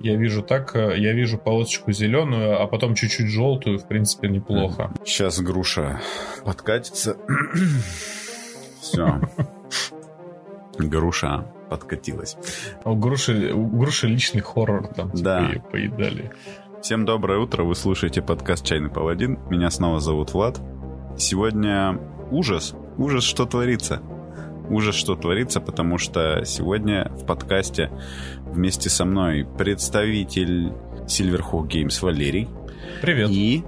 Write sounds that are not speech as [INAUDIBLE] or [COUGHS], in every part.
Я вижу так, э, я вижу полосочку зеленую, а потом чуть-чуть желтую, в принципе, неплохо. Сейчас груша подкатится. [CLEARS THROAT] Все. Груша подкатилась. У груши, у груши личный хоррор там, типа, Да. ее поедали. Всем доброе утро, вы слушаете подкаст «Чайный паладин». Меня снова зовут Влад. Сегодня ужас, ужас, что творится. Ужас, что творится, потому что сегодня в подкасте вместе со мной представитель Silverhawk Games Валерий Привет. и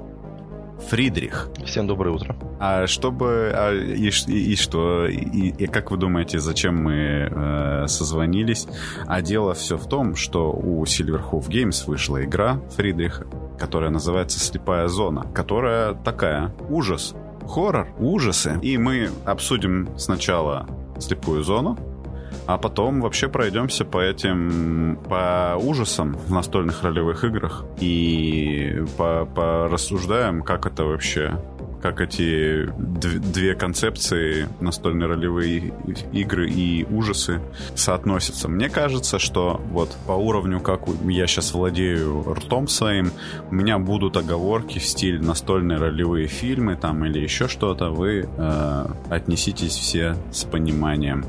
Фридрих. Всем доброе утро. А чтобы... а, и, и- и что? И, и как вы думаете, зачем мы э, созвонились? А дело все в том, что у Silverhoof Games вышла игра Фридриха, которая называется «Слепая зона», которая такая ужас, хоррор, ужасы. И мы обсудим сначала «Слепую зону», а потом вообще пройдемся по этим, по ужасам в настольных ролевых играх и по, порассуждаем, как это вообще, как эти дв- две концепции, настольные ролевые игры и ужасы, соотносятся. Мне кажется, что вот по уровню, как я сейчас владею ртом своим, у меня будут оговорки в стиле настольные ролевые фильмы там или еще что-то, вы э, отнеситесь все с пониманием.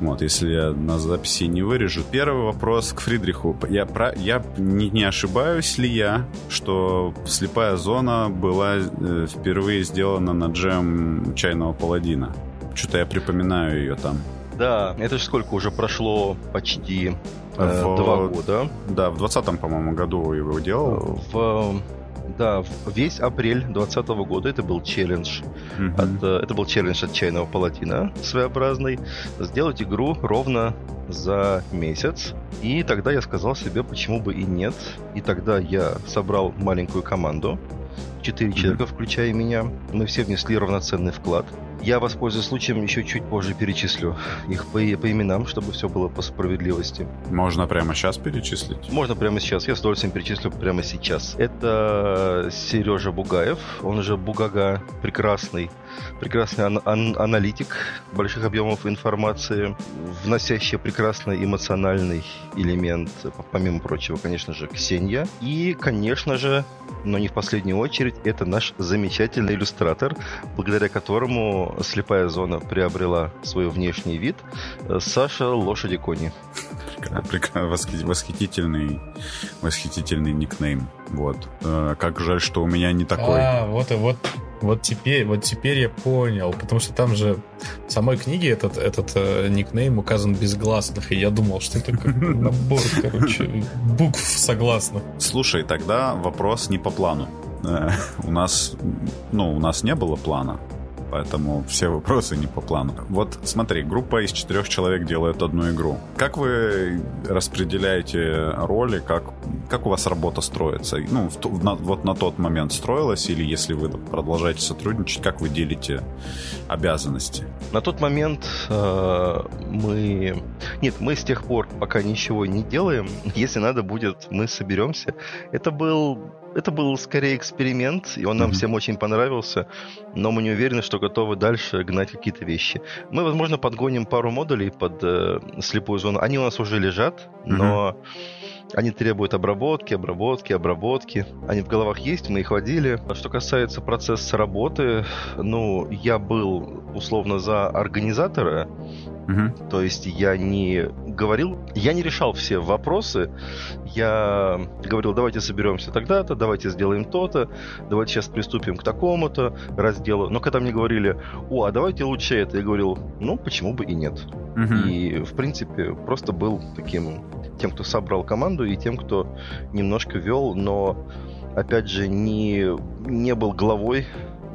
Вот, если я на записи не вырежу. Первый вопрос к Фридриху. Я, про, я не, не ошибаюсь ли я, что слепая зона была э, впервые сделана на джем чайного паладина? Что-то я припоминаю ее там. Да, это же сколько уже прошло почти э, В- два года. Да, в 20-м, по-моему, году его делал. В, да, весь апрель 2020 года это был челлендж. Мгм. От, э, это был челлендж от чайного паладина своеобразный. Сделать игру ровно за месяц. И тогда я сказал себе, почему бы и нет. И тогда я собрал маленькую команду. Четыре Мгм. человека, включая меня. Мы все внесли равноценный вклад. Я воспользуюсь случаем, еще чуть позже перечислю их по, по именам, чтобы все было по справедливости. Можно прямо сейчас перечислить? Можно прямо сейчас. Я с удовольствием перечислю прямо сейчас. Это Сережа Бугаев, он же Бугага, прекрасный, прекрасный ан- ан- аналитик больших объемов информации, вносящий прекрасный эмоциональный элемент, помимо прочего, конечно же, Ксения. И, конечно же, но не в последнюю очередь, это наш замечательный иллюстратор, благодаря которому слепая зона приобрела свой внешний вид, э, Саша Лошади Кони. Восхитительный, восхитительный никнейм. Вот. Э, Как жаль, что у меня не такой. А, вот и вот. Вот теперь, вот теперь я понял, потому что там же в самой книге этот, этот э, никнейм указан без гласных, и я думал, что это как набор, короче, букв согласных. Слушай, тогда вопрос не по плану. Э, У нас, ну, у нас не было плана, поэтому все вопросы не по плану. Вот смотри, группа из четырех человек делает одну игру. Как вы распределяете роли, как, как у вас работа строится? Ну, в на- вот на тот момент строилась, или если вы продолжаете сотрудничать, как вы делите обязанности? На тот момент э, мы... Нет, мы с тех пор пока ничего не делаем. [LAUGHS] Если надо будет, мы соберемся. Это был... Это был скорее эксперимент, и он нам Мгм. всем очень понравился, но мы не уверены, что готовы дальше гнать какие-то вещи. Мы, возможно, подгоним пару модулей под э, слепую зону. Они у нас уже лежат, но они требуют обработки, обработки, обработки. Они в головах есть, мы их водили. Что касается процесса работы, ну, я был условно за организатора, Мгм. то есть я не говорил, я не решал все вопросы, я говорил, давайте соберемся тогда-то, давайте сделаем то-то, давайте сейчас приступим к такому-то разделу. Но когда мне говорили, о, а давайте лучше это, я говорил, ну, почему бы и нет. Мгм. И, в принципе, просто был таким тем, кто собрал команду, и тем, кто немножко вел, но, опять же, не, не был главой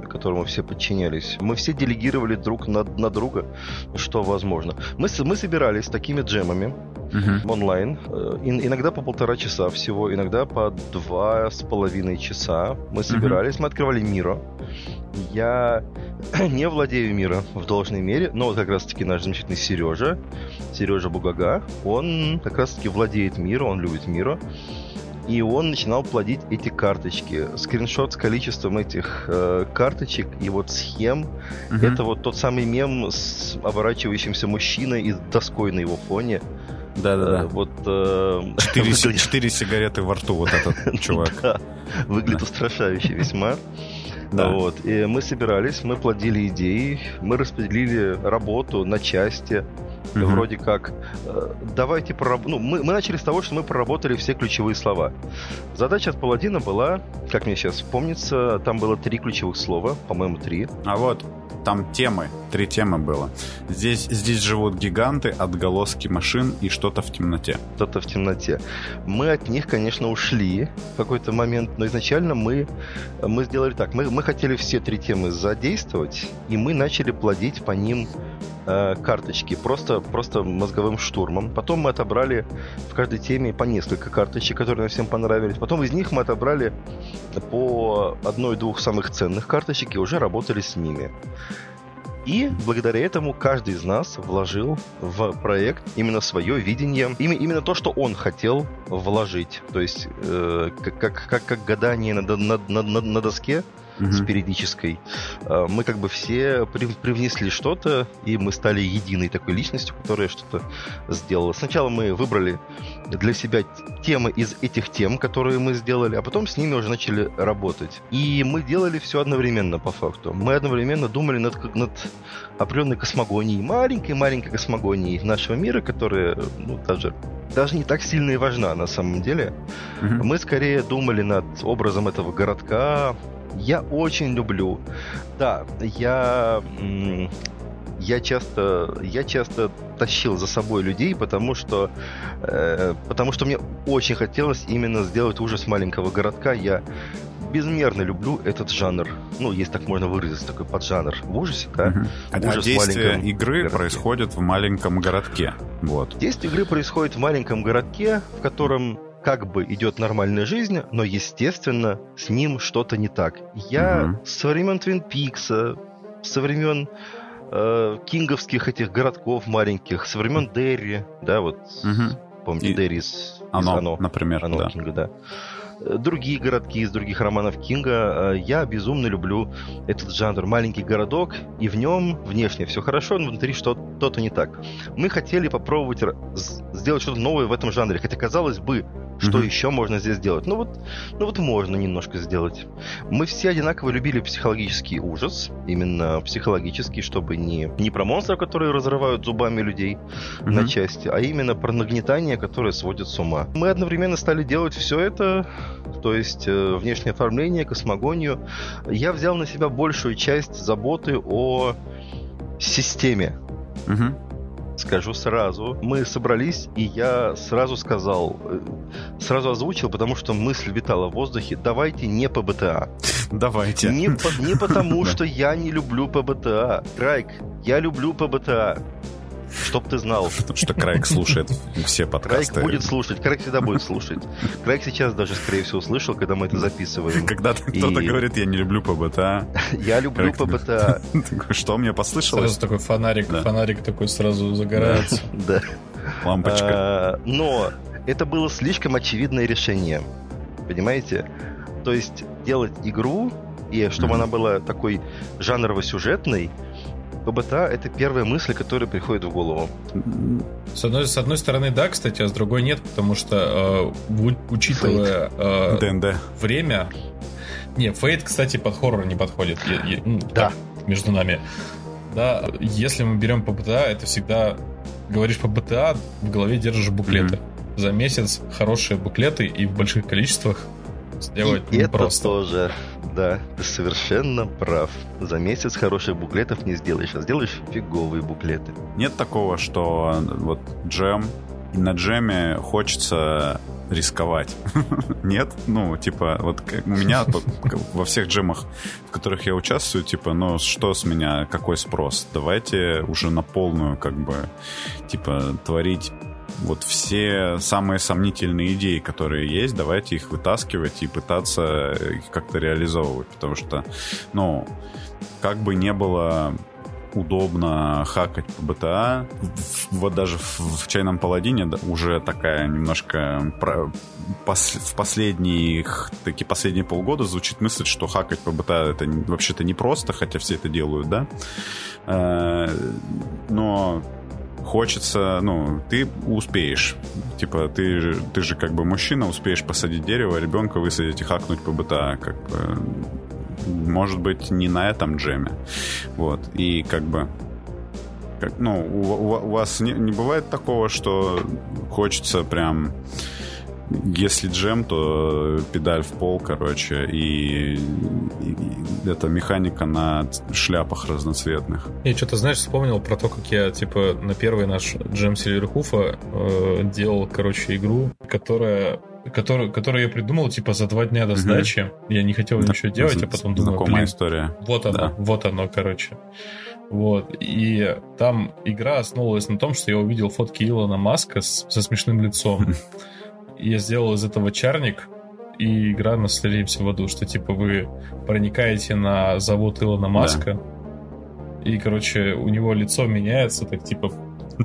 которому все подчинялись. Мы все делегировали друг на, на друга, что возможно. Мы, мы собирались такими джемами Мгм. онлайн, э, ин- иногда по полтора часа всего, иногда по два с половиной часа. Мы собирались, мы открывали Миро. Я [CLEARS THROAT] не владею Миро в должной мере, но вот как раз-таки наш замечательный Сережа, Сережа Бугага, он как раз-таки владеет Миро, он любит Миро. И он начинал плодить эти карточки. Скриншот с количеством этих э, карточек и вот схем. Мгм. Это вот тот самый мем с оборачивающимся мужчиной и доской на его фоне. Да-да-да. Вот... [LAUGHS] Четыре, четыре сигареты во рту вот этот [LAUGHS] чувак. Да, выглядит устрашающе весьма. Да. Вот. И мы собирались, мы плодили идеи, мы распределили работу на части. Угу. Вроде как, э, давайте прораб... ну, мы, мы начали с того, что мы проработали все ключевые слова. Задача от Паладина была, как мне сейчас помнится, там было три ключевых слова, по-моему, три. А вот, там темы, три темы было. Здесь, здесь живут гиганты, отголоски машин и что-то в темноте. Что-то в темноте. Мы от них, конечно, ушли в какой-то момент, но изначально мы, мы сделали так. Мы, мы хотели все три темы задействовать, и мы начали плодить по ним э, карточки просто, просто мозговым штурмом. Потом мы отобрали в каждой теме по несколько карточек, которые нам всем понравились. Потом из них мы отобрали по одной-двух самых ценных карточек и уже работали с ними. И благодаря этому каждый из нас вложил в проект именно свое видение, именно то, что он хотел вложить. То есть э, как, как, как гадание на, на, на, на доске, угу. с периодической, а, мы как бы все привнесли что-то, и мы стали единой такой личностью, которая что-то сделала. Сначала мы выбрали для себя темы из этих тем, которые мы сделали, а потом с ними уже начали работать. И мы делали все одновременно, по факту. Мы одновременно думали над, над определенной космогонией, маленькой-маленькой космогонией нашего мира, которая ну, даже, даже не так сильно и важна на самом деле. Mm-hmm. Мы скорее думали над образом этого городка, я очень люблю. Да, я я часто, я часто тащил за собой людей, потому что, э, потому что мне очень хотелось именно сделать ужас маленького городка. Я безмерно люблю этот жанр. Ну, если так можно выразить, такой поджанр в ужасе, да? Угу. А действие игры городке. происходит в маленьком городке. Вот. Действие игры происходит в маленьком городке, в котором как бы идет нормальная жизнь, но, естественно, с ним что-то не так. Я угу. со времен Твин Пикса, со времен э, кинговских этих городков маленьких, со времен Дерри, да, вот, угу. помните, И... Дерри из, оно, Оно, например, Оно да. Кинга, да другие городки из других романов Кинга. Э, я безумно люблю этот жанр. Маленький городок, и в нем внешне все хорошо, но внутри что-то не так. Мы хотели попробовать сделать что-то новое в этом жанре. Хотя, казалось бы, что mm-hmm. еще можно здесь сделать? Ну вот, ну вот можно немножко сделать. Мы все одинаково любили психологический ужас, именно психологический, чтобы не, не про монстров, которые разрывают зубами людей mm-hmm. на части, а именно про нагнетание, которое сводит с ума. Мы одновременно стали делать все это, то есть э, внешнее оформление, космогонию. Я взял на себя большую часть заботы о системе. Угу. Скажу сразу. Мы собрались, и я сразу сказал, э, сразу озвучил, потому что мысль витала в воздухе, давайте не по БТА. Давайте. Не, по, не потому, [LAUGHS] что я не люблю по БТА. Крайк, я люблю по БТА. Чтоб ты знал. Что Крайк слушает все подкасты. Крайк будет слушать. Крайк всегда будет слушать. Крайк сейчас даже, скорее всего, слышал, когда мы это записываем. Когда кто-то говорит, я не люблю ПБТА. Я люблю ПБТА. [LAUGHS] Что мне послышалось? Сразу такой фонарик, фонарик такой сразу загорается. [LAUGHS] Да. Лампочка. А, но это было слишком очевидное решение. Понимаете? То есть делать игру, и чтобы она была такой жанрово-сюжетной, ПБТА — это первая мысль, которая приходит в голову. С одной, с одной стороны, да, кстати, а с другой нет, потому что, э, учитывая э, время... Не, Фейт, кстати, под хоррор не подходит. Я, я, ну, да. Так, между нами. Да, если мы берем ПБТА, это всегда... Говоришь ПБТА, в голове держишь буклеты. Mm-hmm. За месяц хорошие буклеты и в больших количествах сделать и это просто. тоже, да, ты совершенно прав. За месяц хороших буклетов не сделаешь, а сделаешь фиговые буклеты. Нет такого, что вот джем, и на джеме хочется рисковать. [LAUGHS] Нет? Ну, типа, вот у меня [LAUGHS] во всех джемах, в которых я участвую, типа, ну, что с меня, какой спрос? Давайте уже на полную, как бы, типа, творить вот все самые сомнительные идеи, которые есть, давайте их вытаскивать и пытаться их как-то реализовывать, потому что, ну, как бы не было удобно хакать по БТА. Вот даже в, в чайном паладине уже такая немножко про, пос, в последних такие последние полгода звучит мысль, что хакать по БТА это вообще-то непросто, хотя все это делают, да. Э, но хочется, ну, ты успеешь. Типа, ты, ты же как бы мужчина, успеешь посадить дерево, ребенка высадить и хакнуть по БТА, как бы, может быть, не на этом джеме. Вот. И как бы как, ну, у, у, вас не, не бывает такого, что хочется прям если джем, то педаль в пол, короче, и, и, и это механика на шляпах разноцветных. Я что-то, знаешь, вспомнил про то, как я, типа, на первый наш джем Сильверхуфа э, делал, короче, игру, которая которую, которую я придумал, типа, за два дня до сдачи. Угу. Я не хотел да, ничего делать, а потом Знакомая блин, история. Вот оно, да. вот оно, короче. Вот. И там игра основывалась на том, что я увидел фотки Илона Маска с, со смешным лицом. [LAUGHS] я сделал из этого чарник, и игра на «Слеримся в аду», что типа вы проникаете на завод Илона Маска, да. и, короче, у него лицо меняется, так типа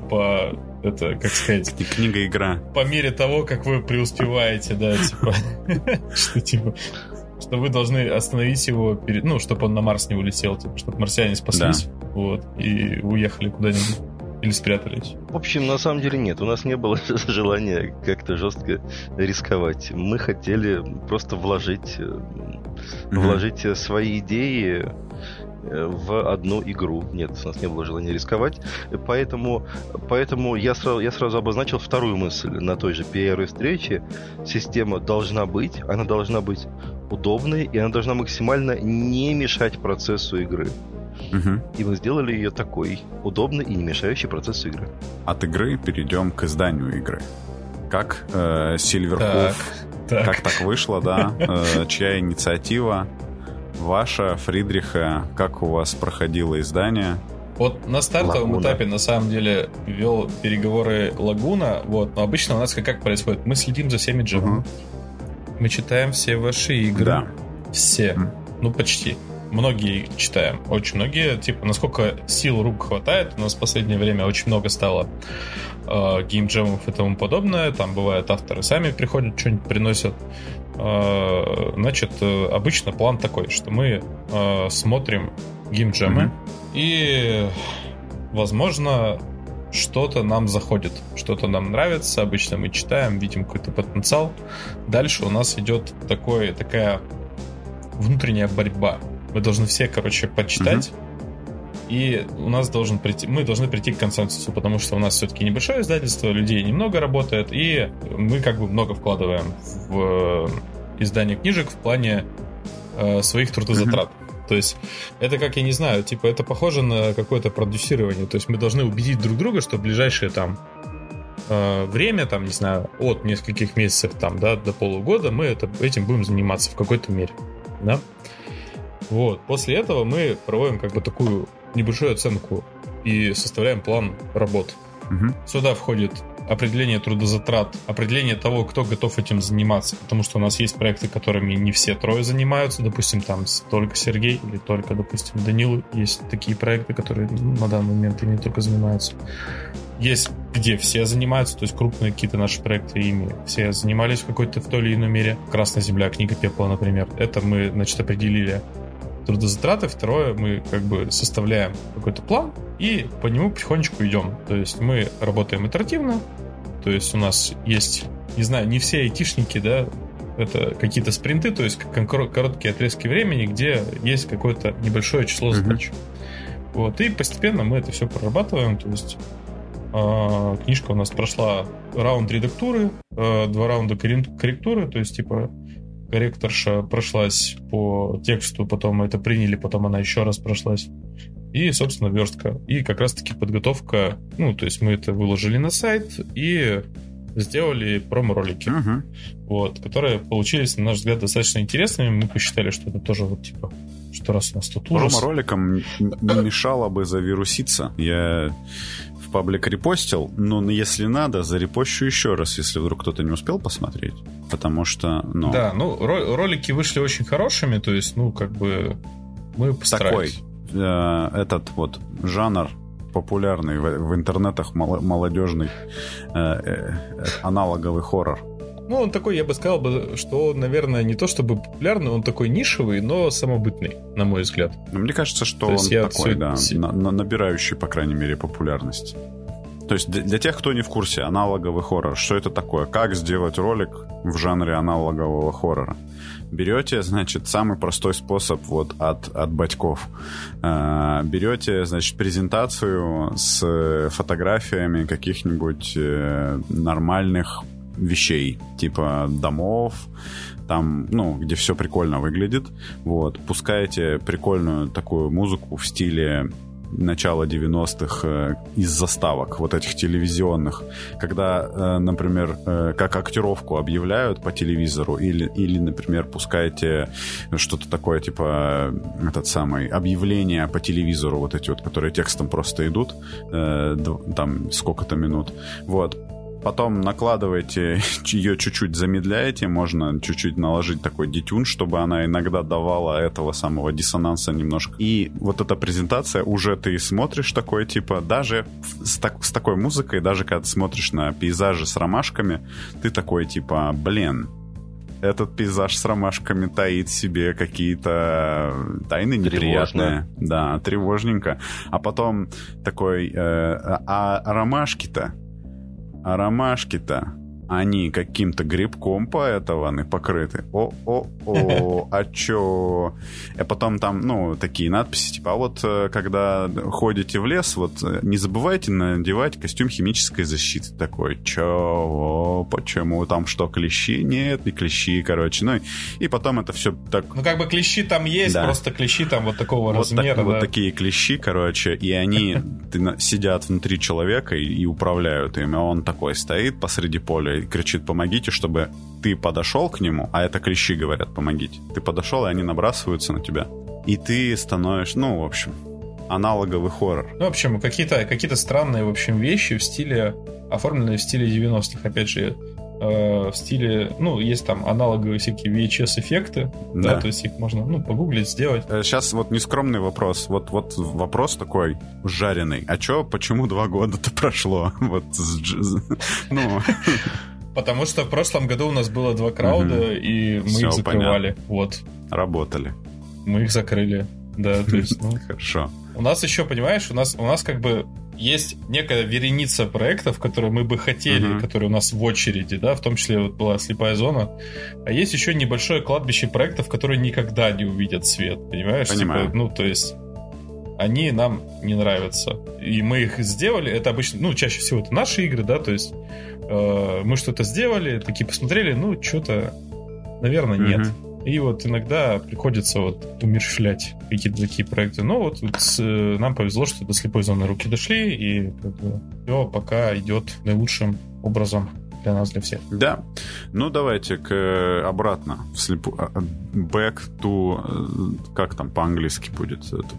по это, как сказать... И книга-игра. По мере того, как вы преуспеваете, да, типа... [LAUGHS] Что, типа... Что вы должны остановить его, перед, ну, чтобы он на Марс не улетел, типа, чтобы марсиане спаслись, вот, и уехали куда-нибудь. Или спрятались? В общем, на самом деле нет. У нас не было [LAUGHS] желания как-то жестко рисковать. Мы хотели просто вложить, mm-hmm. вложить свои идеи э, в одну игру. Нет, у нас не было желания рисковать. Поэтому, поэтому я, сразу, я сразу обозначил вторую мысль на той же первой встрече. Система должна быть, она должна быть удобной, и она должна максимально не мешать процессу игры. Угу. И мы сделали ее такой, удобной и не мешающей процессу игры. От игры перейдем к изданию игры. Как э, Silverhoof, так, как так вышло, да? Э, чья инициатива? Ваша, Фридриха, как у вас проходило издание? Вот на стартовом Лагуна. этапе, на самом деле, вел переговоры Лагуна, вот, но обычно у нас как, как происходит? Мы следим за всеми джемами. Угу. Мы читаем все ваши игры. Да. Все. Угу. Ну, почти многие читаем, очень многие, типа, насколько сил рук хватает, у нас в последнее время очень много стало э, геймджемов и тому подобное, там бывает авторы сами приходят, что-нибудь приносят, э, значит, э, обычно план такой, что мы э, смотрим геймджемы mm-hmm. и, возможно, что-то нам заходит, что-то нам нравится, обычно мы читаем, видим какой-то потенциал. Дальше у нас идет такой, такая внутренняя борьба. Мы должны все, короче, почитать. Угу. И у нас должен прийти, мы должны прийти к консенсусу, потому что у нас все-таки небольшое издательство, людей немного работает, и мы как бы много вкладываем в э, издание книжек в плане э, своих трудозатрат. Mm-hmm. То есть это как, я не знаю, типа это похоже на какое-то продюсирование. То есть мы должны убедить друг друга, что в ближайшее там э, время, там, не знаю, от нескольких месяцев там, да, до полугода мы это, этим будем заниматься в какой-то мере. Да? Вот. После этого мы проводим как бы такую небольшую оценку и составляем план работ. Угу. Сюда входит определение трудозатрат, определение того, кто готов этим заниматься, потому что у нас есть проекты, которыми не все трое занимаются, допустим, там только Сергей или только, допустим, Данил, есть такие проекты, которые на данный момент ими только занимаются. Есть, где все занимаются, то есть крупные какие-то наши проекты ими все занимались в какой-то в той или иной мере. Красная земля, книга пепла, например. Это мы, значит, определили трудозатраты, второе, мы как бы составляем какой-то план и по нему потихонечку идем. То есть мы работаем итеративно, то есть у нас есть, не знаю, не все айтишники, да, это какие-то спринты, то есть короткие отрезки времени, где есть какое-то небольшое число задач. Mm-hmm. Вот, и постепенно мы это все прорабатываем, то есть э, книжка у нас прошла раунд редактуры, э, два раунда корректуры, то есть типа корректорша прошлась по тексту, потом мы это приняли, потом она еще раз прошлась. И, собственно, верстка. И как раз-таки подготовка, ну, то есть мы это выложили на сайт и сделали промо-ролики, uh-huh. вот, которые получились, на наш взгляд, достаточно интересными. Мы посчитали, что это тоже вот типа, что раз у нас тут ужас. Промо-роликам не мешало бы завируситься. Я паблик репостил, но если надо, зарепощу еще раз, если вдруг кто-то не успел посмотреть. Потому что, ну... Да, ну, ролики вышли очень хорошими, то есть, ну, как бы мы постарались. Такой, э, этот вот жанр популярный в, в интернетах молодежный э, э, аналоговый хоррор. Ну, он такой, я бы сказал, бы, что он, наверное, не то чтобы популярный, он такой нишевый, но самобытный, на мой взгляд. Ну, мне кажется, что то он такой, все... да, на, на, набирающий, по крайней мере, популярность. То есть для, для тех, кто не в курсе, аналоговый хоррор, что это такое? Как сделать ролик в жанре аналогового хоррора? Берете, значит, самый простой способ вот от, от батьков. Э, берете, значит, презентацию с фотографиями каких-нибудь э, нормальных вещей, типа домов, там, ну, где все прикольно выглядит. Вот, пускаете прикольную такую музыку в стиле начала 90-х э, из заставок вот этих телевизионных, когда, э, например, э, как актировку объявляют по телевизору или, или например, пускаете что-то такое, типа этот самый объявление по телевизору, вот эти вот, которые текстом просто идут, там сколько-то минут. Вот, Потом накладываете [LAUGHS] ее чуть-чуть замедляете, можно чуть-чуть наложить такой детюн, чтобы она иногда давала этого самого диссонанса немножко. И вот эта презентация, уже ты смотришь такой, типа, даже с, так, с такой музыкой, даже когда ты смотришь на пейзажи с ромашками, ты такой, типа, блин, этот пейзаж с ромашками таит себе какие-то тайны неприятные. Тревожно. Да, тревожненько. А потом такой, э, а, а ромашки-то а ромашки-то, они каким-то грибком поэтованы, покрыты. О-о-о, а чё? И потом там, ну, такие надписи, типа, а вот э, когда ходите в лес, вот э, не забывайте надевать костюм химической защиты. Такой, чё? Почему? Там что, клещи? Нет, не клещи, короче. Ну, и потом это все так... Ну, как бы клещи там есть, да. просто клещи там вот такого вот размера. Так, да? Вот такие клещи, короче, и они сидят внутри человека и управляют им. И он такой стоит посреди поля кричит «помогите», чтобы ты подошел к нему, а это клещи говорят «помогите». Ты подошел, и они набрасываются на тебя. И ты становишься, ну, в общем, аналоговый хоррор. Ну, в общем, какие-то какие странные, в общем, вещи в стиле, оформленные в стиле 90-х, опять же, э, в стиле, ну, есть там аналоговые всякие VHS-эффекты, да. да, то есть их можно, ну, погуглить, сделать. Сейчас э, вот нескромный вопрос, вот, вот вопрос такой жареный, а чё, почему два года-то прошло? [LAUGHS] Вот, ну... [LAUGHS] Потому что в прошлом году у нас было два крауда, угу. и мы Все, их закрывали. Понятно. Вот. Работали. Мы их закрыли. Да, то есть, [LAUGHS] ну... Хорошо. У нас еще, понимаешь, у нас, у нас как бы есть некая вереница проектов, которые мы бы хотели, uh-huh. которые у нас в очереди, да, в том числе вот была слепая зона. А есть еще небольшое кладбище проектов, которые никогда не увидят свет, понимаешь? Типа, Понимаю. Типа, ну, то есть они нам не нравятся. И мы их сделали, это обычно, ну, чаще всего это наши игры, да, то есть э, мы что-то сделали, такие посмотрели, ну, что-то, наверное, нет. Uh-huh. И вот иногда приходится вот умерщвлять какие-то такие проекты. Но вот, вот с, нам повезло, что до слепой зоны руки дошли, и как бы, все пока идет наилучшим образом для нас, для всех. Да. Ну, давайте к э, обратно. В слепу... А, back to... Э, как там по-английски будет? Этот,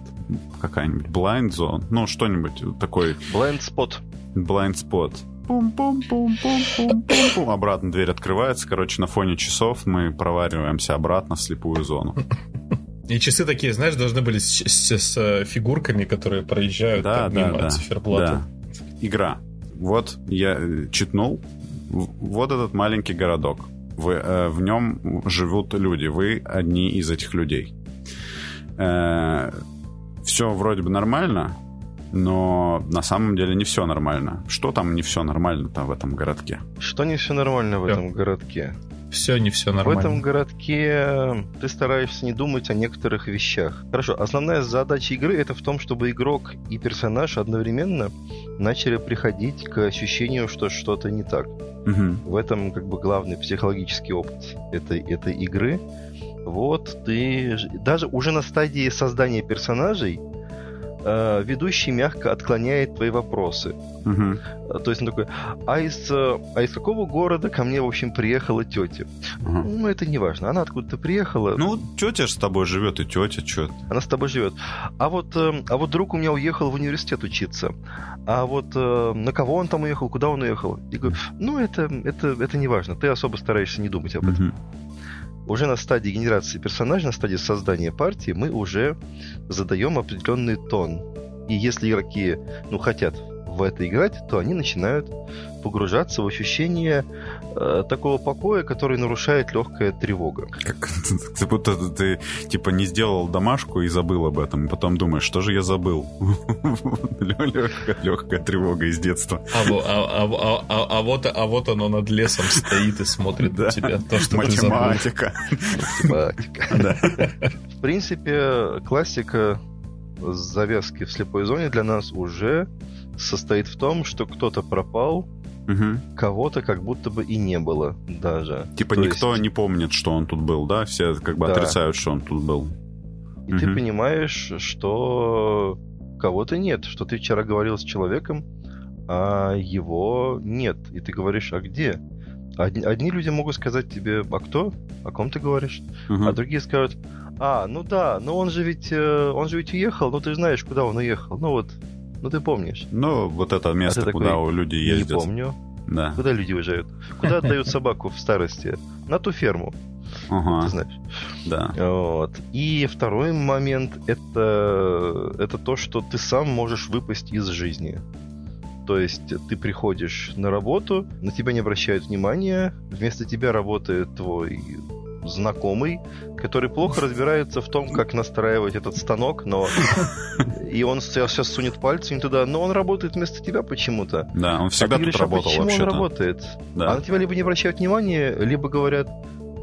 какая-нибудь blind zone? Ну, что-нибудь такой... Blind spot. Blind spot пум-пум-пум-пум-пум-пум. Обратно дверь открывается. Короче, на фоне часов мы провариваемся обратно в слепую зону. И часы такие, знаешь, должны были с, с, с э, фигурками, которые проезжают да, да, мимо да, циферблата. Да. Игра. Вот я э, читнул. Вот этот маленький городок. Вы, э, в нем живут люди. Вы одни из этих людей. Э, все вроде бы нормально, но на самом деле не все нормально. Что там не все нормально-то в этом городке? Что не все нормально в все. этом городке? Все не все нормально. В этом городке ты стараешься не думать о некоторых вещах. Хорошо, основная задача игры это в том, чтобы игрок и персонаж одновременно начали приходить к ощущению, что что-то не так. Угу. В этом как бы главный психологический опыт этой, этой игры. Вот ты даже уже на стадии создания персонажей э, ведущий мягко отклоняет твои вопросы. Угу. То есть он такой, а из, э, а из какого города ко мне, в общем, приехала тетя? Угу. Ну, это не важно. Она откуда-то приехала. Ну, тетя же с тобой живет, и тетя, что? Она с тобой живет. А вот, э, а вот друг у меня уехал в университет учиться. А вот э, на кого он там уехал, куда он уехал? Я говорю, ну, это, это, это не важно. Ты особо стараешься не думать об этом. Угу уже на стадии генерации персонажа, на стадии создания партии, мы уже задаем определенный тон. И если игроки ну, хотят в это играть, то они начинают погружаться в ощущение э, такого покоя, который нарушает легкая тревога. Как, [LAUGHS] как будто ты типа не сделал домашку и забыл об этом, и потом думаешь, что же я забыл? [LAUGHS] Легкая, легкая тревога из детства. А, а, а, а, вот, а вот оно над лесом стоит и смотрит на тебя. То, что Математика. Математика. [LAUGHS] В принципе, классика завязки в слепой зоне для нас уже состоит в том, что кто-то пропал, угу. кого-то как будто бы и не было даже. Типа То никто есть... не помнит, что он тут был, да? Все как бы да. отрицают, что он тут был. И угу. ты понимаешь, что кого-то нет, что ты вчера говорил с человеком, а его нет. И ты говоришь, а где? Одни, одни люди могут сказать тебе, а кто? О ком ты говоришь? Угу. А другие скажут, а, ну да, но он же ведь э, он же ведь уехал, ну ты знаешь, куда он уехал. Ну вот, ну ты помнишь. Ну, вот это место, а куда такой, люди ездят. Не помню. Да. Куда люди уезжают? Куда отдают [LAUGHS] собаку в старости? На ту ферму. Ага. Ты знаешь. Да. Вот. И второй момент это, это то, что ты сам можешь выпасть из жизни. То есть ты приходишь на работу, на тебя не обращают внимания, вместо тебя работает твой знакомый, который плохо разбирается в том, как настраивать этот станок, но и он сейчас сунет пальцем туда, но он работает вместо тебя почему-то. Да, он всегда а тут говоришь, работал а почему вообще-то. он работает? Да. А на тебя либо не обращают внимания, либо говорят,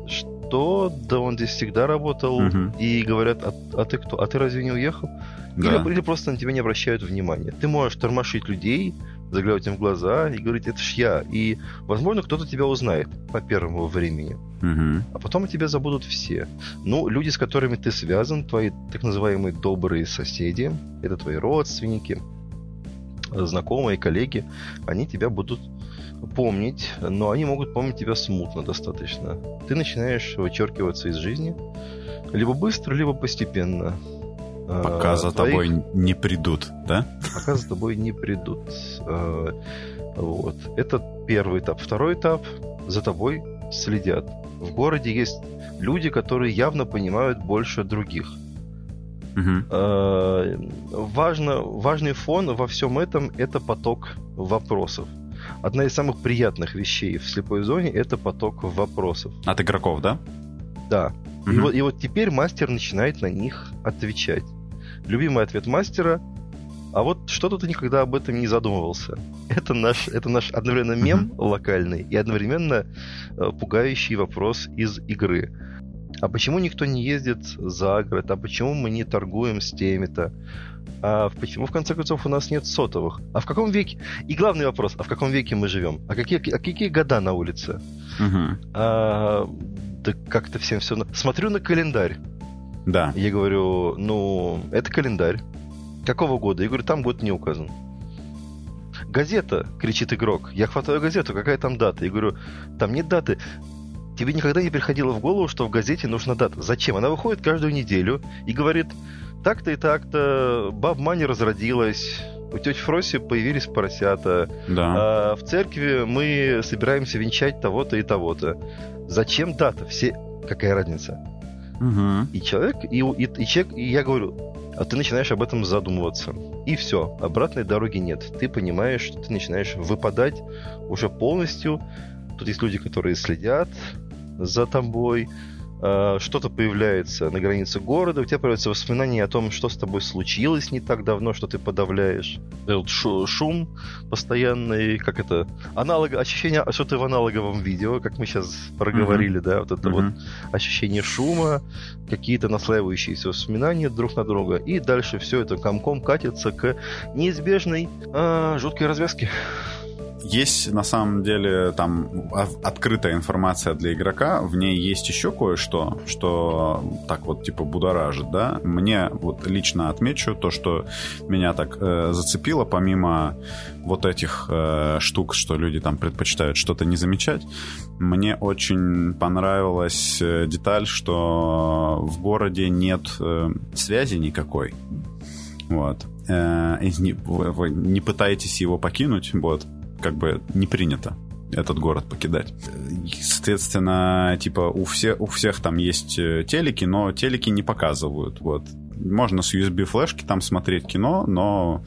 что да он здесь всегда работал, угу. и говорят, а, а ты кто? А ты разве не уехал? Да. Или, или просто на тебя не обращают внимания. Ты можешь тормошить людей, заглядывать им в глаза и говорить, это ж я. И, возможно, кто-то тебя узнает по первому времени. Угу. А потом о тебе забудут все. Ну, люди, с которыми ты связан, твои так называемые добрые соседи, это твои родственники, знакомые, коллеги, они тебя будут помнить, но они могут помнить тебя смутно достаточно. Ты начинаешь вычеркиваться из жизни либо быстро, либо постепенно. Пока а, за твоих... тобой не придут, да? Пока за тобой не придут. А, вот. Это первый этап. Второй этап за тобой следят. В городе есть люди, которые явно понимают больше других. Угу. Важно, важный фон во всем этом это поток вопросов. Одна из самых приятных вещей в слепой зоне это поток вопросов. От игроков, да? Да. Угу. И, вот, и вот теперь мастер начинает на них отвечать. Любимый ответ мастера а вот что-то ты никогда об этом не задумывался. [LAUGHS] Это наш, это наш одновременно мем uh-huh. локальный и одновременно э, пугающий вопрос из игры. А почему никто не ездит за город? А почему мы не торгуем с теми-то? А почему, в конце концов, у нас нет сотовых? А в каком веке? И главный вопрос, а в каком веке мы живем? А какие, а какие года на улице? Uh-huh. А, да как-то всем все... Смотрю на календарь. Да. Я говорю, ну, это календарь. Какого года? Я говорю, там год не указан. Газета, кричит игрок. Я хватаю газету, какая там дата? Я говорю, там нет даты. Тебе никогда не приходило в голову, что в газете нужна дата. Зачем? Она выходит каждую неделю и говорит, так-то и так-то, баб Мани разродилась, у тети Фроси появились поросята. Да. А в церкви мы собираемся венчать того-то и того-то. Зачем дата? Все... Какая разница? Угу. И человек, и, и, и человек, и я говорю, а ты начинаешь об этом задумываться. И все, обратной дороги нет. Ты понимаешь, что ты начинаешь выпадать уже полностью. Тут есть люди, которые следят за тобой, Э, что-то появляется на границе города, у тебя появляются воспоминания о том, что с тобой случилось не так давно, что ты подавляешь. Этот шум постоянный, как это, аналог, ощущение, что ты в аналоговом видео, как мы сейчас проговорили, mm-hmm. да, вот это mm-hmm. вот ощущение шума, какие-то наслаивающиеся воспоминания друг на друга, и дальше все это комком катится к неизбежной э, жуткой развязке. Есть на самом деле там открытая информация для игрока, в ней есть еще кое-что, что так вот типа будоражит, да. Мне вот лично отмечу то, что меня так э, зацепило, помимо вот этих э, штук, что люди там предпочитают что-то не замечать, мне очень понравилась э, деталь, что в городе нет э, связи никакой. Вот. Э, не, вы, вы не пытаетесь его покинуть, вот, как бы не принято. этот город покидать. Соответственно, типа у, все, у всех там есть э, телеки, но телеки не показывают. Вот. Можно с USB-флешки там смотреть кино, но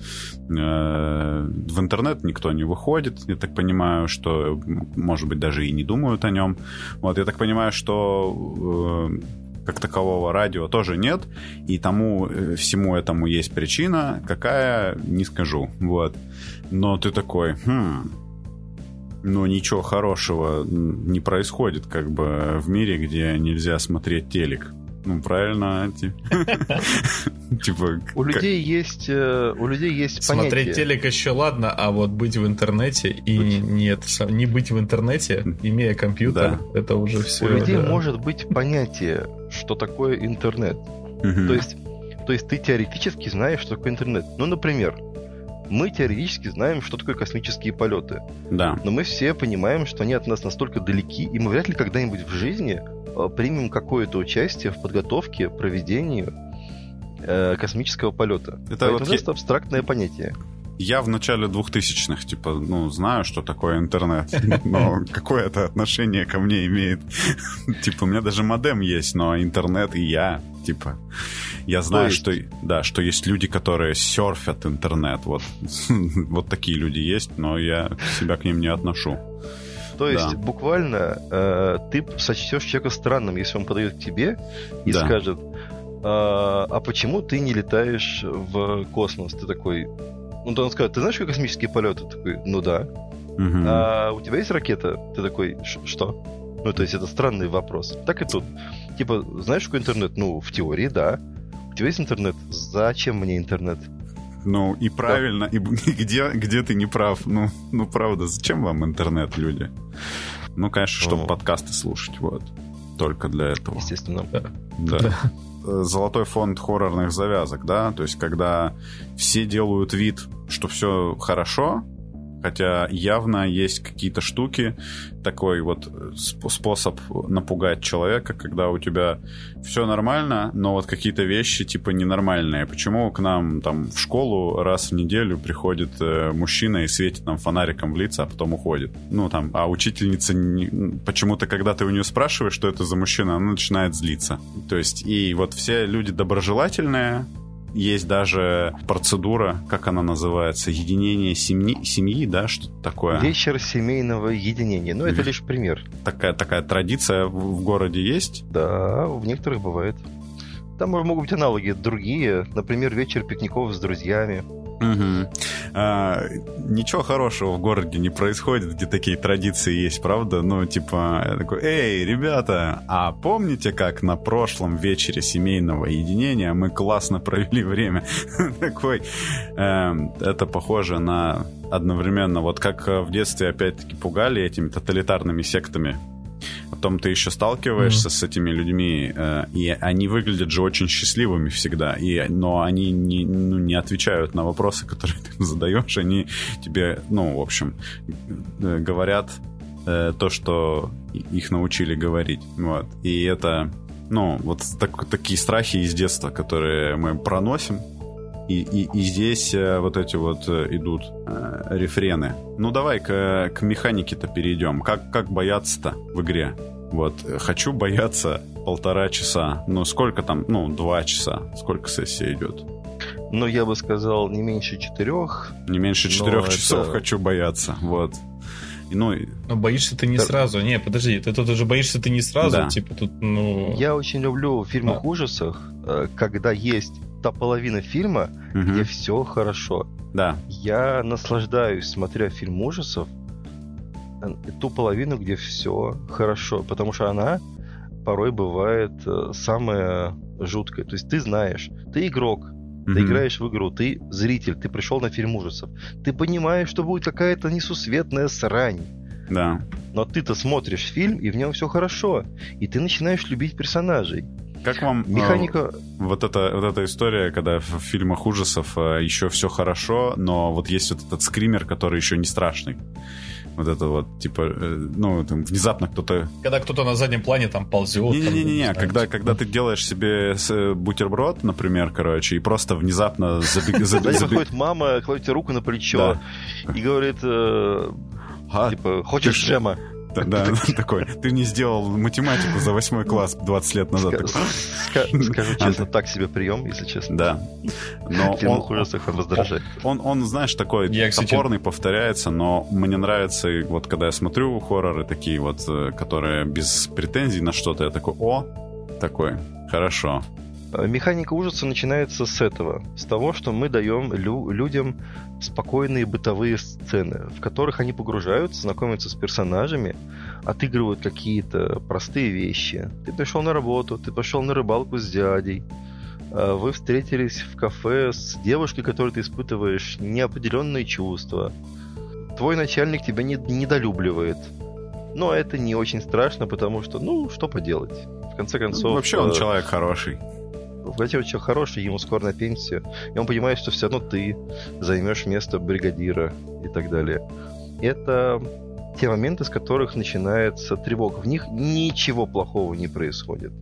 э, в интернет никто не выходит. Я так понимаю, что, может быть, даже и не думают о нем. Вот, я так понимаю, что э, как такового радио тоже нет, и тому э, всему этому есть причина, какая, не скажу. Вот. Но ты такой, хм, ну ничего хорошего не происходит как бы в мире, где нельзя смотреть телек. Ну, правильно, [LAUGHS] типа... У людей есть э, у людей есть понятие. Смотреть телек еще ладно, а вот быть в интернете и нет, не быть в интернете, имея компьютер, это уже все. У людей может быть понятие, что такое интернет. То есть то есть ты теоретически знаешь, что такое интернет. Ну, например, мы теоретически знаем, что такое космические полеты. Да. Но мы все понимаем, что они от нас настолько далеки, и мы вряд ли когда-нибудь в жизни э, примем какое-то участие в подготовке, проведении э, космического полета. Это Поэтому вот это абстрактное понятие. Я в начале 2000-х, типа, ну, знаю, что такое интернет, [LAUGHS] но какое это отношение ко мне имеет? [LAUGHS] Типа, у меня даже модем есть, но интернет и я, типа, я знаю, что, да, что есть люди, которые серфят интернет, вот, [LAUGHS] вот такие люди есть, но я себя к ним не отношу. То есть да. буквально э, ты сочтешь человека странным, если он подойдет к тебе и да. скажет, а, а почему ты не летаешь в космос? Ты такой, ну, то он скажет, ты знаешь, что космические полеты? Ты такой, ну да. Угу. А у тебя есть ракета? Ты такой, что? Ну, то есть это странный вопрос. Так и тут. Типа, знаешь, что интернет? Ну, в теории, да. У тебя есть интернет? Зачем мне интернет? Ну, и правильно, да. и [LAUGHS] где, где ты не прав? Ну, ну, правда, зачем вам интернет, люди? Ну, конечно, чтобы О. подкасты слушать, вот. Только для этого. Естественно. Да. да. да. Золотой фонд хоррорных завязок, да, то есть когда все делают вид, что все хорошо, хотя явно есть какие-то штуки, такой вот э, способ напугать человека, когда у тебя все нормально, но вот какие-то вещи типа ненормальные. Почему к нам там в школу раз в неделю приходит э, мужчина и светит нам фонариком в лица, а потом уходит? Ну там, а учительница не... почему-то, когда ты у нее спрашиваешь, что это за мужчина, она начинает злиться. То есть и вот все люди доброжелательные, есть даже процедура, как она называется, единение семьи, семьи да, что-то такое. Вечер семейного единения. Но ну, это лишь пример. Такая, такая традиция в городе есть? Да, в некоторых бывает. Там могут быть аналоги другие. Например, вечер пикников с друзьями. Угу. А, ничего хорошего в городе не происходит, где такие традиции есть, правда? Ну, типа, я такой, эй, ребята, а помните, как на прошлом вечере семейного единения мы классно провели время? [LAUGHS] Такой, эм, это похоже на одновременно, вот как в детстве опять-таки пугали этими тоталитарными сектами Потом ты еще сталкиваешься mm-hmm. с этими людьми, э, и они выглядят же очень счастливыми всегда, и, но они не, ну, не отвечают на вопросы, которые [LAUGHS] ты задаешь, они тебе, ну, в общем, э, говорят э, то, что их научили говорить. Вот. И это, ну, вот так, такие страхи из детства, которые мы проносим, и, и, и здесь э, вот эти вот э, идут э, рефрены. Ну давай к, к механике-то перейдем. Как, как бояться-то в игре? Вот, хочу бояться полтора часа. Ну, сколько там? Ну, два часа. Сколько сессия идет? Ну, я бы сказал, не меньше четырех. Не меньше четырех часов это... хочу бояться. Вот. Ну, Но боишься ты не да. сразу. Не, подожди, ты тут уже боишься ты не сразу. Да. Типа тут, ну... Я очень люблю в фильмах а. ужасах, когда есть та половина фильма, угу. где все хорошо. Да. Я наслаждаюсь, смотря фильм ужасов, э, ту половину, где все хорошо, потому что она порой бывает э, самая жуткая. То есть ты знаешь, ты игрок, ты играешь в игру, ты зритель, ты пришел на фильм ужасов, ты понимаешь, что будет какая-то несусветная срань. Да. Но ты-то смотришь фильм, и в нем все хорошо, и ты начинаешь любить персонажей. Как вам а, механика? Э, вот, эта, вот эта история, когда в фильмах ужасов э, еще все хорошо, но вот есть вот этот скример, который еще не страшный. Вот это вот, типа, э, ну, там, внезапно кто-то... Когда кто-то на заднем плане там ползет. Не-не-не, когда, типа. когда ты делаешь себе бутерброд, например, короче, и просто внезапно забегаешь... [LAUGHS] Заходит мама, кладет руку на плечо и говорит, А, Типа, хочешь джема? Да, [LAUGHS] такой. Ты не сделал математику за восьмой класс 20 лет назад. Скажу [LAUGHS] честно, так себе прием, если честно. Да. Но [LAUGHS] он, он раздражает. он, он, знаешь, такой топорный, повторяется, но мне нравится, и вот когда я смотрю хорроры такие вот, э, которые без претензий на что-то, я такой, о, такой, хорошо. Механика ужаса начинается с этого, с того, что мы даем лю- людям спокойные бытовые сцены, в которых они погружаются, знакомятся с персонажами, отыгрывают какие-то простые вещи. Ты пришел на работу, ты пошел на рыбалку с дядей, а, вы встретились в кафе с девушкой, которой ты испытываешь неопределенные чувства. Твой начальник тебя не- недолюбливает. Но это не очень страшно, потому что, ну, что поделать. В конце концов... Вообще он э, человек хороший. Владимир человек хороший, ему скоро на пенсию, и он понимает, что все равно ты займешь место бригадира и так далее. Это те моменты, с которых начинается тревога. В них ничего плохого не происходит,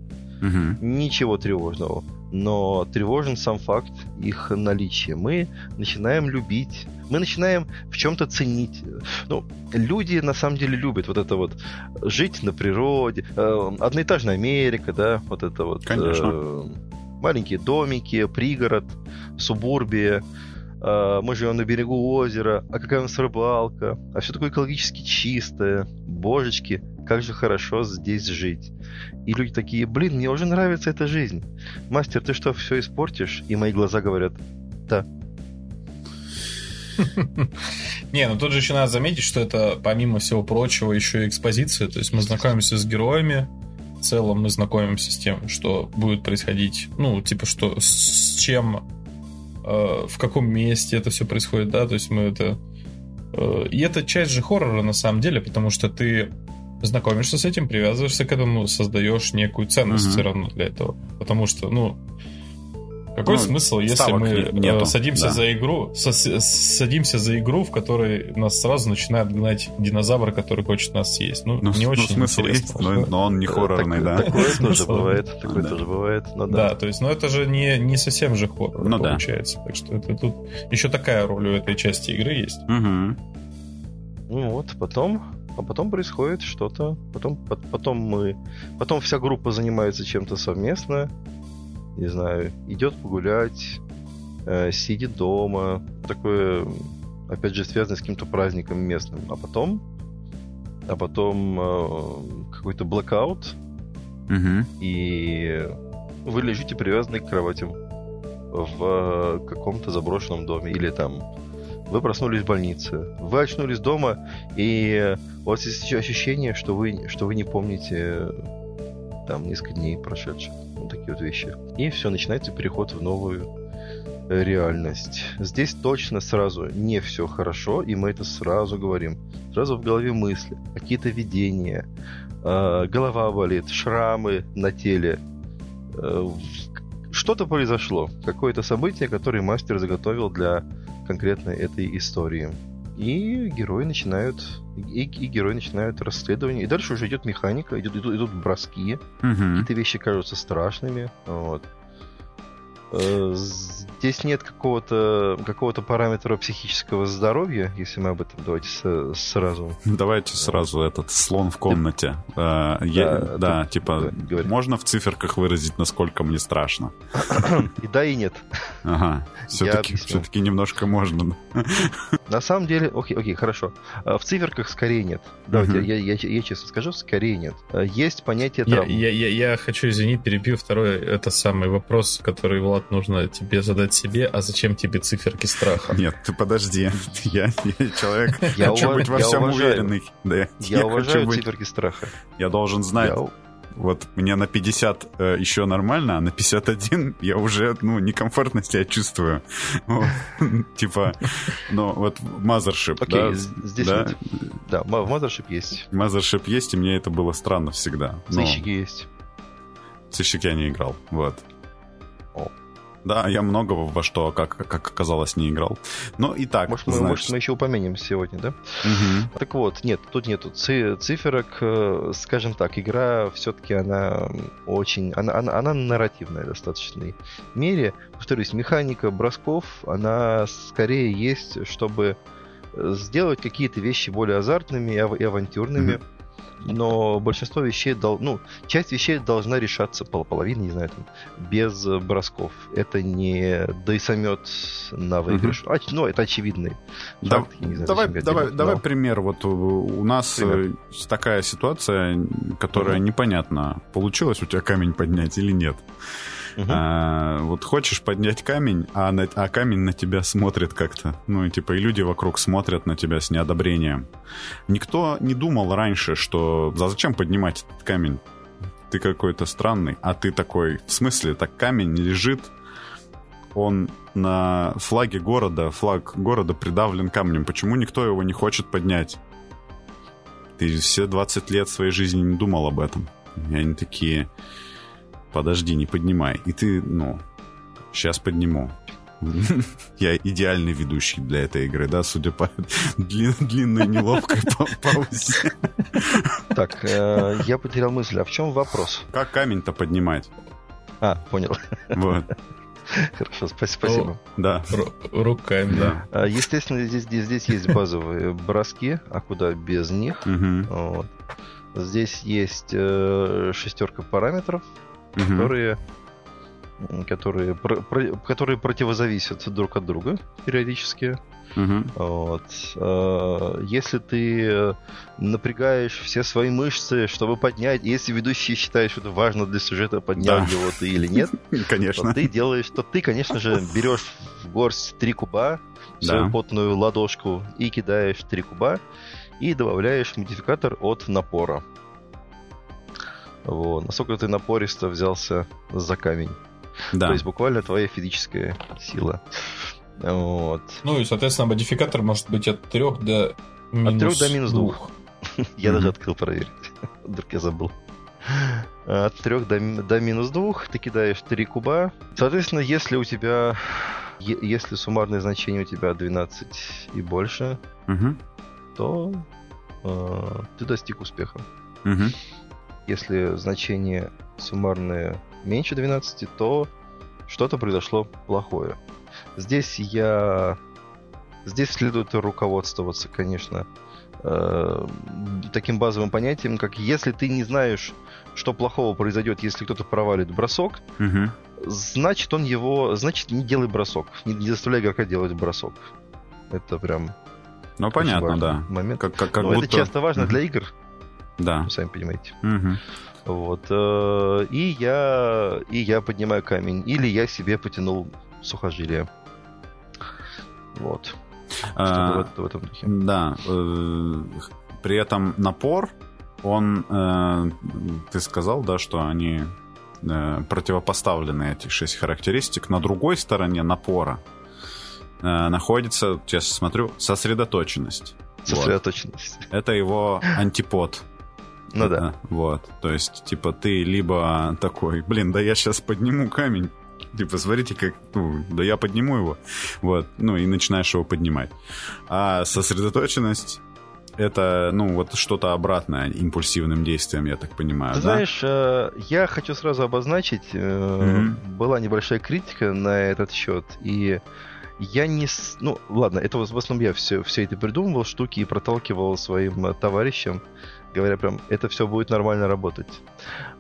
Мгм. ничего тревожного. Но тревожен сам факт их наличия. Мы начинаем любить, мы начинаем в чем-то ценить. Ну, люди на самом деле любят вот это вот жить на природе, э, одноэтажная Америка, да, вот это вот. Конечно. э, маленькие домики, пригород, субурбия. Э, Мы живем на берегу озера, а какая у нас рыбалка, а все такое экологически чистое. Божечки, как же хорошо здесь жить. И люди такие, блин, мне уже нравится эта жизнь. Мастер, ты что, все испортишь? И мои глаза говорят, да. [LAUGHS] Не, ну тут же еще надо заметить, что это, помимо всего прочего, еще и экспозиция. То есть мы знакомимся с героями, целом мы знакомимся с тем, что будет происходить, ну, типа, что с чем, э, в каком месте это все происходит, да, то есть мы это... э, и это часть же хоррора на самом деле, потому что ты знакомишься с этим, привязываешься к этому, создаешь некую ценность Мгм. все равно для этого. Потому что, ну, какой Ну, смысл, если мы не- нету, э, садимся да. за игру, садимся за игру, в которой нас сразу начинает гнать динозавр, который хочет нас съесть. Ну, Ну, не ну, очень смысл интересно. есть, но, но он не хоррорный, Так- да. Такое тоже бывает, такое Да. тоже бывает. Ну Да, да. то есть, ну это же не, не совсем же хоррор Ну да. получается. Так что это тут еще такая роль у этой части игры есть. Ну вот, потом, а потом происходит что-то, потом, по- потом мы, потом вся группа занимается чем-то совместно, не знаю, идет погулять, э, сидит дома, такое, опять же, связано с каким-то праздником местным, а потом, а потом э, какой-то блэкаут, Мгм. и вы лежите привязанные к кроватям в э, каком-то заброшенном доме или там вы проснулись в больнице, вы очнулись дома, и у вас есть ощущение, что вы, что вы не помните там несколько дней прошедших. Вот такие вот вещи. И все, начинается переход в новую э, реальность. Здесь точно сразу не все хорошо, и мы это сразу говорим. Сразу в голове мысли, какие-то видения, э, голова болит, шрамы на теле. Э, Что-то произошло, какое-то событие, которое мастер заготовил для конкретно этой истории. И герои начинают и, и герои начинают расследование. И дальше уже идет механика, идут, идут, идут броски. Мгм. Какие-то вещи кажутся страшными. Вот. Э, Здесь нет какого-то какого-то параметра психического здоровья, если мы об этом давайте с- сразу. Давайте сразу этот слон в комнате. Э, я- Да, Да, типа, да, говори. можно в циферках выразить, насколько мне страшно? [COUGHS] И да, и нет. Ага, все-таки объясню. все немножко можно. На самом деле, окей, окей, хорошо. А, В циферках скорее нет. Давайте, Мгм. я, я, я честно скажу, скорее нет. А, Есть понятие Я, травмы. я, я, я хочу извинить, перебью второй, это самый вопрос, который, Влад, нужно тебе задать себе, а зачем тебе циферки страха? Нет, ты подожди. [LAUGHS] Я, я человек, Я хочу ува- быть во я всем уважаю. уверенный. Да, Я, хочу уважаю быть- циферки страха. Я должен знать, Я вот мне на 50 э, еще нормально, а на 51 [LAUGHS] я уже, ну, некомфортно себя чувствую. [LAUGHS] Типа, ну, вот Mothership, Окей, да, здесь да, нет. Да, м- в Mothership есть. Mothership есть, и мне это было странно всегда. Сыщики есть. сыщик я не играл, вот. Да, я много во что, как, как оказалось, не играл. Но и так, Может, мы, знаешь. может, мы еще упомянем сегодня, да? Мгм. Так вот, нет, тут нету ци- циферок. э, Скажем так, игра все-таки она очень... Она, она, она нарративная в достаточной мере. Повторюсь, механика бросков, она скорее есть, чтобы сделать какие-то вещи более азартными и авантюрными. Mm-hmm но большинство вещей, дол... ну, часть вещей должна решаться пол половина, не знаю, там, без бросков. Это не дойсомет на выигрыш. Угу. А, ну, это очевидный да, факт. Не знаю, давай, давай, делать, давай пример. Вот у нас пример. Э, такая ситуация, которая угу. непонятна, получилось у тебя камень поднять или нет. Угу. А, вот хочешь поднять камень, а, на, а камень на тебя смотрит как-то. Ну, и типа, и люди вокруг смотрят на тебя с неодобрением. Никто не думал раньше, что да зачем поднимать этот камень? Ты какой-то странный. А ты такой, в смысле, так камень лежит, он на флаге города, флаг города придавлен камнем. Почему никто его не хочет поднять? Ты все 20 лет своей жизни не думал об этом. И они такие, подожди, не поднимай. И ты, ну, сейчас подниму. [LAUGHS] Я идеальный ведущий для этой игры, да, судя по [LAUGHS] длинной неловкой паузе. [LAUGHS] Так, э, я потерял мысль. А в чем вопрос? Как камень-то поднимать? А, понял. Вот. Хорошо, спасибо. О, да. Руками, да. А, естественно, здесь, здесь, здесь есть базовые броски, а куда без них. Угу. Вот. Здесь есть э, шестерка параметров, угу. которые которые, про, про, которые противозависят друг от друга периодически. Угу. Вот. Э, если ты напрягаешь все свои мышцы, чтобы поднять, если ведущий считает, что это важно для сюжета, поднял да. его ты или нет, [LAUGHS] конечно. то ты делаешь, то ты, конечно же, берешь в горсть три куба, свою да. потную ладошку и кидаешь три куба и добавляешь модификатор от напора. Вот. Насколько ты напористо взялся за камень. Да. То есть буквально твоя физическая сила. Вот. Ну и, соответственно, модификатор может быть от 3 до минус От 3 до минус 2. [LAUGHS] Я даже открыл проверить. [LAUGHS] Вдруг я забыл. От 3 до, до минус 2 ты кидаешь 3 куба. Соответственно, если у тебя... Если суммарное значение у тебя 12 и больше, угу. то э, ты достиг успеха. Угу. Если значение суммарное меньше 12, то что-то произошло плохое. Здесь я... Здесь следует руководствоваться, конечно, э, таким базовым понятием, как если ты не знаешь, что плохого произойдет, если кто-то провалит бросок, угу. значит он его... Значит, не делай бросок. Не, не заставляй игрока делать бросок. Это прям... Ну, понятно, да. Момент. Как, как, как Но будто... это часто важно угу. для игр. Да. Сами понимаете. Угу. Вот. Э, и я, и я поднимаю камень. Или я себе потянул сухожилие. Вот. А, в, в этом духе. Да. Э, при этом напор, он, э, ты сказал, да, что они противопоставлены эти шесть характеристик. На другой стороне напора находится, сейчас смотрю, сосредоточенность. Сосредоточенность. Вот. Это его антипод. Ну да. Вот. То есть, типа, ты либо такой, блин, да я сейчас подниму камень, Типа, смотрите, как, ну, да я подниму его. Вот, ну, и начинаешь его поднимать. А сосредоточенность это, ну, вот что-то обратное импульсивным действием, я так понимаю. Ты да? знаешь, э, я хочу сразу обозначить, mm-hmm. была небольшая критика на этот счет, и я не... Ну, ладно, это в основном я все, все это придумывал, штуки и проталкивал своим э, товарищам говоря, прям это все будет нормально работать.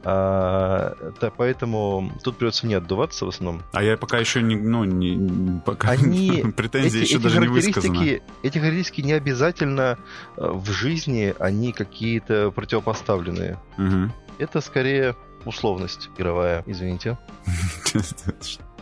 А, да, поэтому тут придется мне отдуваться в основном. А я пока еще не, ну, не, пока Они, [LAUGHS] претензии эти, еще эти даже не высказаны. Эти характеристики не обязательно э, в жизни, они какие-то противопоставленные. Угу. Это скорее условность игровая, извините. [LAUGHS]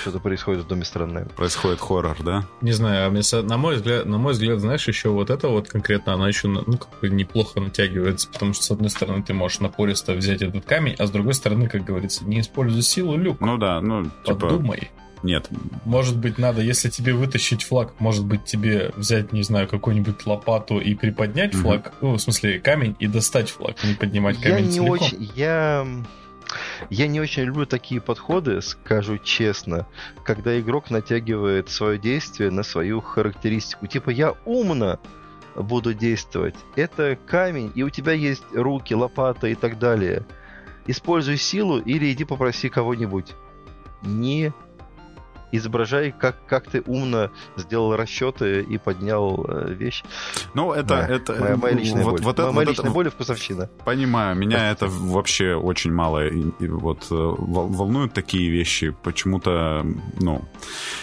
Что-то происходит в доме странное. Происходит хоррор, да? Не знаю, а на мой взгляд, на мой взгляд, знаешь, еще вот это вот конкретно, она еще ну, как бы неплохо натягивается, потому что, с одной стороны, ты можешь напористо взять этот камень, а с другой стороны, как говорится, не используй силу люк. Ну да, ну, типа... Подумай. Нет. Может быть, надо, если тебе вытащить флаг, может быть, тебе взять, не знаю, какую-нибудь лопату и приподнять mm-hmm. флаг, ну, в смысле, камень, и достать флаг, не поднимать камень я целиком. Не очень, я я не очень люблю такие подходы, скажу честно, когда игрок натягивает свое действие на свою характеристику. Типа, я умно буду действовать. Это камень, и у тебя есть руки, лопата и так далее. Используй силу или иди попроси кого-нибудь. Не изображай, как, как ты умно сделал расчеты и поднял э, вещь. Ну, это... Да, это моя, моя личная вот, боль. Вот это, моя вот личная это, боль и вкусовщина. Понимаю, меня [LAUGHS] это вообще очень мало и, и вот э, вол- волнуют такие вещи. Почему-то, ну,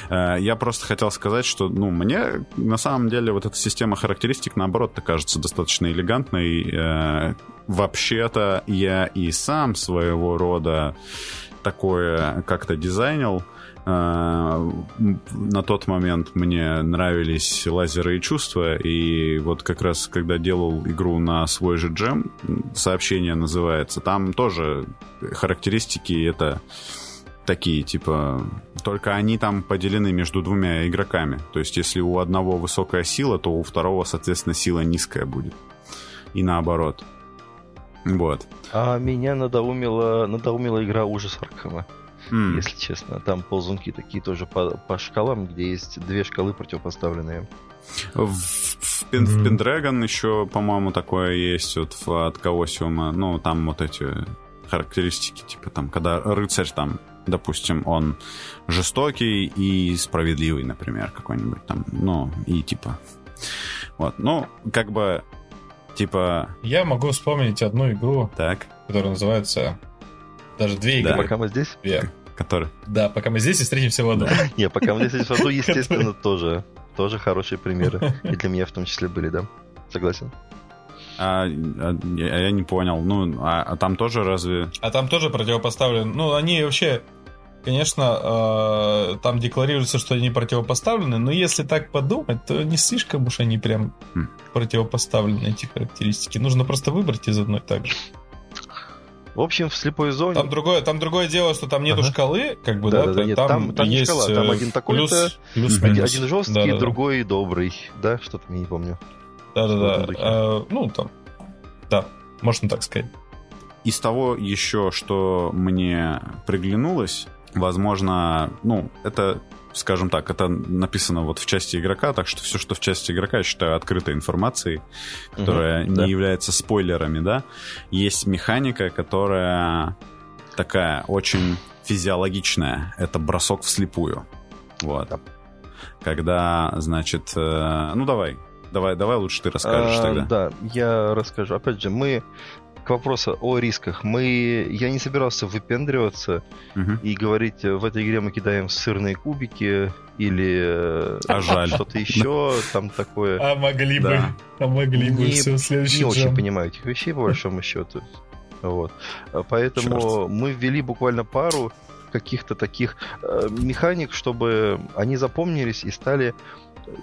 э, я просто хотел сказать, что, ну, мне на самом деле вот эта система характеристик, наоборот, кажется достаточно элегантной. Э, вообще-то я и сам своего рода такое как-то дизайнил. Э, На тот момент мне нравились лазеры и чувства, и вот как раз когда делал игру на свой же джем, сообщение называется, там тоже характеристики это такие, типа, только они там поделены между двумя игроками. То есть, если у одного высокая сила, то у второго, соответственно, сила низкая будет. И наоборот. Вот. А меня надоумила, надоумила игра «Ужас Аркхема», М. если честно. Там ползунки такие тоже по, по шкалам, где есть две шкалы противопоставленные. В, в, Пен- в Мгм. Pendragon еще, по-моему, такое есть вот в- от Каосиума. Ну, там вот эти характеристики, типа там, когда рыцарь там, допустим, он жестокий и справедливый, например, какой-нибудь там, ну, и типа... Вот, ну, как бы, типа, Я могу вспомнить одну игру, так, которая называется... Даже две игры. Да. Пока мы здесь? Две. Который... Да, пока мы здесь и встретимся в аду. [LAUGHS] Не, пока мы здесь в аду, естественно, тоже. Тоже хорошие примеры. И для меня в том числе были, да? Согласен. А, а, я, я не понял, ну, а, а там тоже разве... А там тоже противопоставлены. Ну, они вообще, конечно, э, там декларируется, что они противопоставлены, но если так подумать, то не слишком уж они прям Хм. противопоставлены, эти характеристики. Нужно просто выбрать из одной так же. В общем, в слепой зоне... Там другое, там другое дело, что там нету Ага. шкалы, как бы, Да, да, да, да, нет, там, там- там не есть шкала, там э, один такой-то, плюс, плюс. Один, один жесткий, Да-да-да. другой добрый. Да, что-то я не помню. Да, да, да. духе. А, ну, там. Да, можно так сказать. Из того еще, что мне приглянулось, возможно, ну, это, скажем так, это написано вот в части игрока, так что все, что в части игрока, я считаю открытой информацией, которая Мгм, не да. является спойлерами, да. Есть механика, которая такая очень физиологичная. Это бросок вслепую. Вот. Да. Когда, значит, э, ну давай, давай, давай лучше ты расскажешь А, тогда. Да, я расскажу. Опять же, мы к вопросу о рисках. Мы... Я не собирался выпендриваться Мгм. и говорить, э, в этой игре мы кидаем сырные кубики или э, А жаль. что-то еще там такое. А могли Да. бы. А могли бы. Не- Все, следующий Не очень джем. понимаю этих вещей, по большому счету. Вот. А Поэтому Чёрт. мы ввели буквально пару каких-то таких э, механик, чтобы они запомнились и стали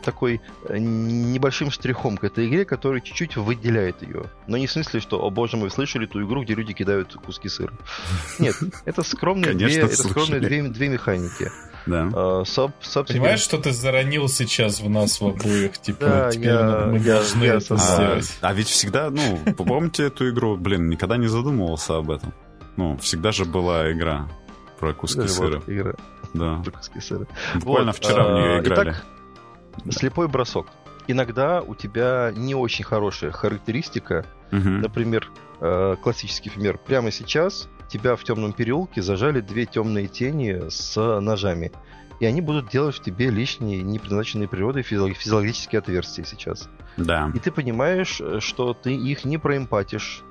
такой э, небольшим штрихом к этой игре, который чуть-чуть выделяет ее. Но не в смысле, что, о боже мой, слышали ту игру, где люди кидают куски сыра. [LAUGHS] Нет, это скромные, две, Конечно, это скромные две, две механики. Да. Э, соб- собственно, Понимаешь, что ты заронил сейчас в нас в [LAUGHS] обоих? Типа, Да, теперь я- мы я- должны я это. А, сделать. а ведь всегда, ну, помните эту игру? Блин, никогда не задумывался об этом. Ну, всегда же была игра про куски сыра. игра Да. про куски сыра. Буквально Вот, вчера в нее а, играли. итак, слепой бросок. Иногда у тебя не очень хорошая характеристика. Мгм. Например, э, классический пример. Прямо сейчас тебя в темном переулке зажали две темные тени с ножами. И они будут делать в тебе лишние, непредназначенные природой физиолог- физиологические отверстия сейчас. Да, И ты понимаешь, э, что ты их не проэмпатишь,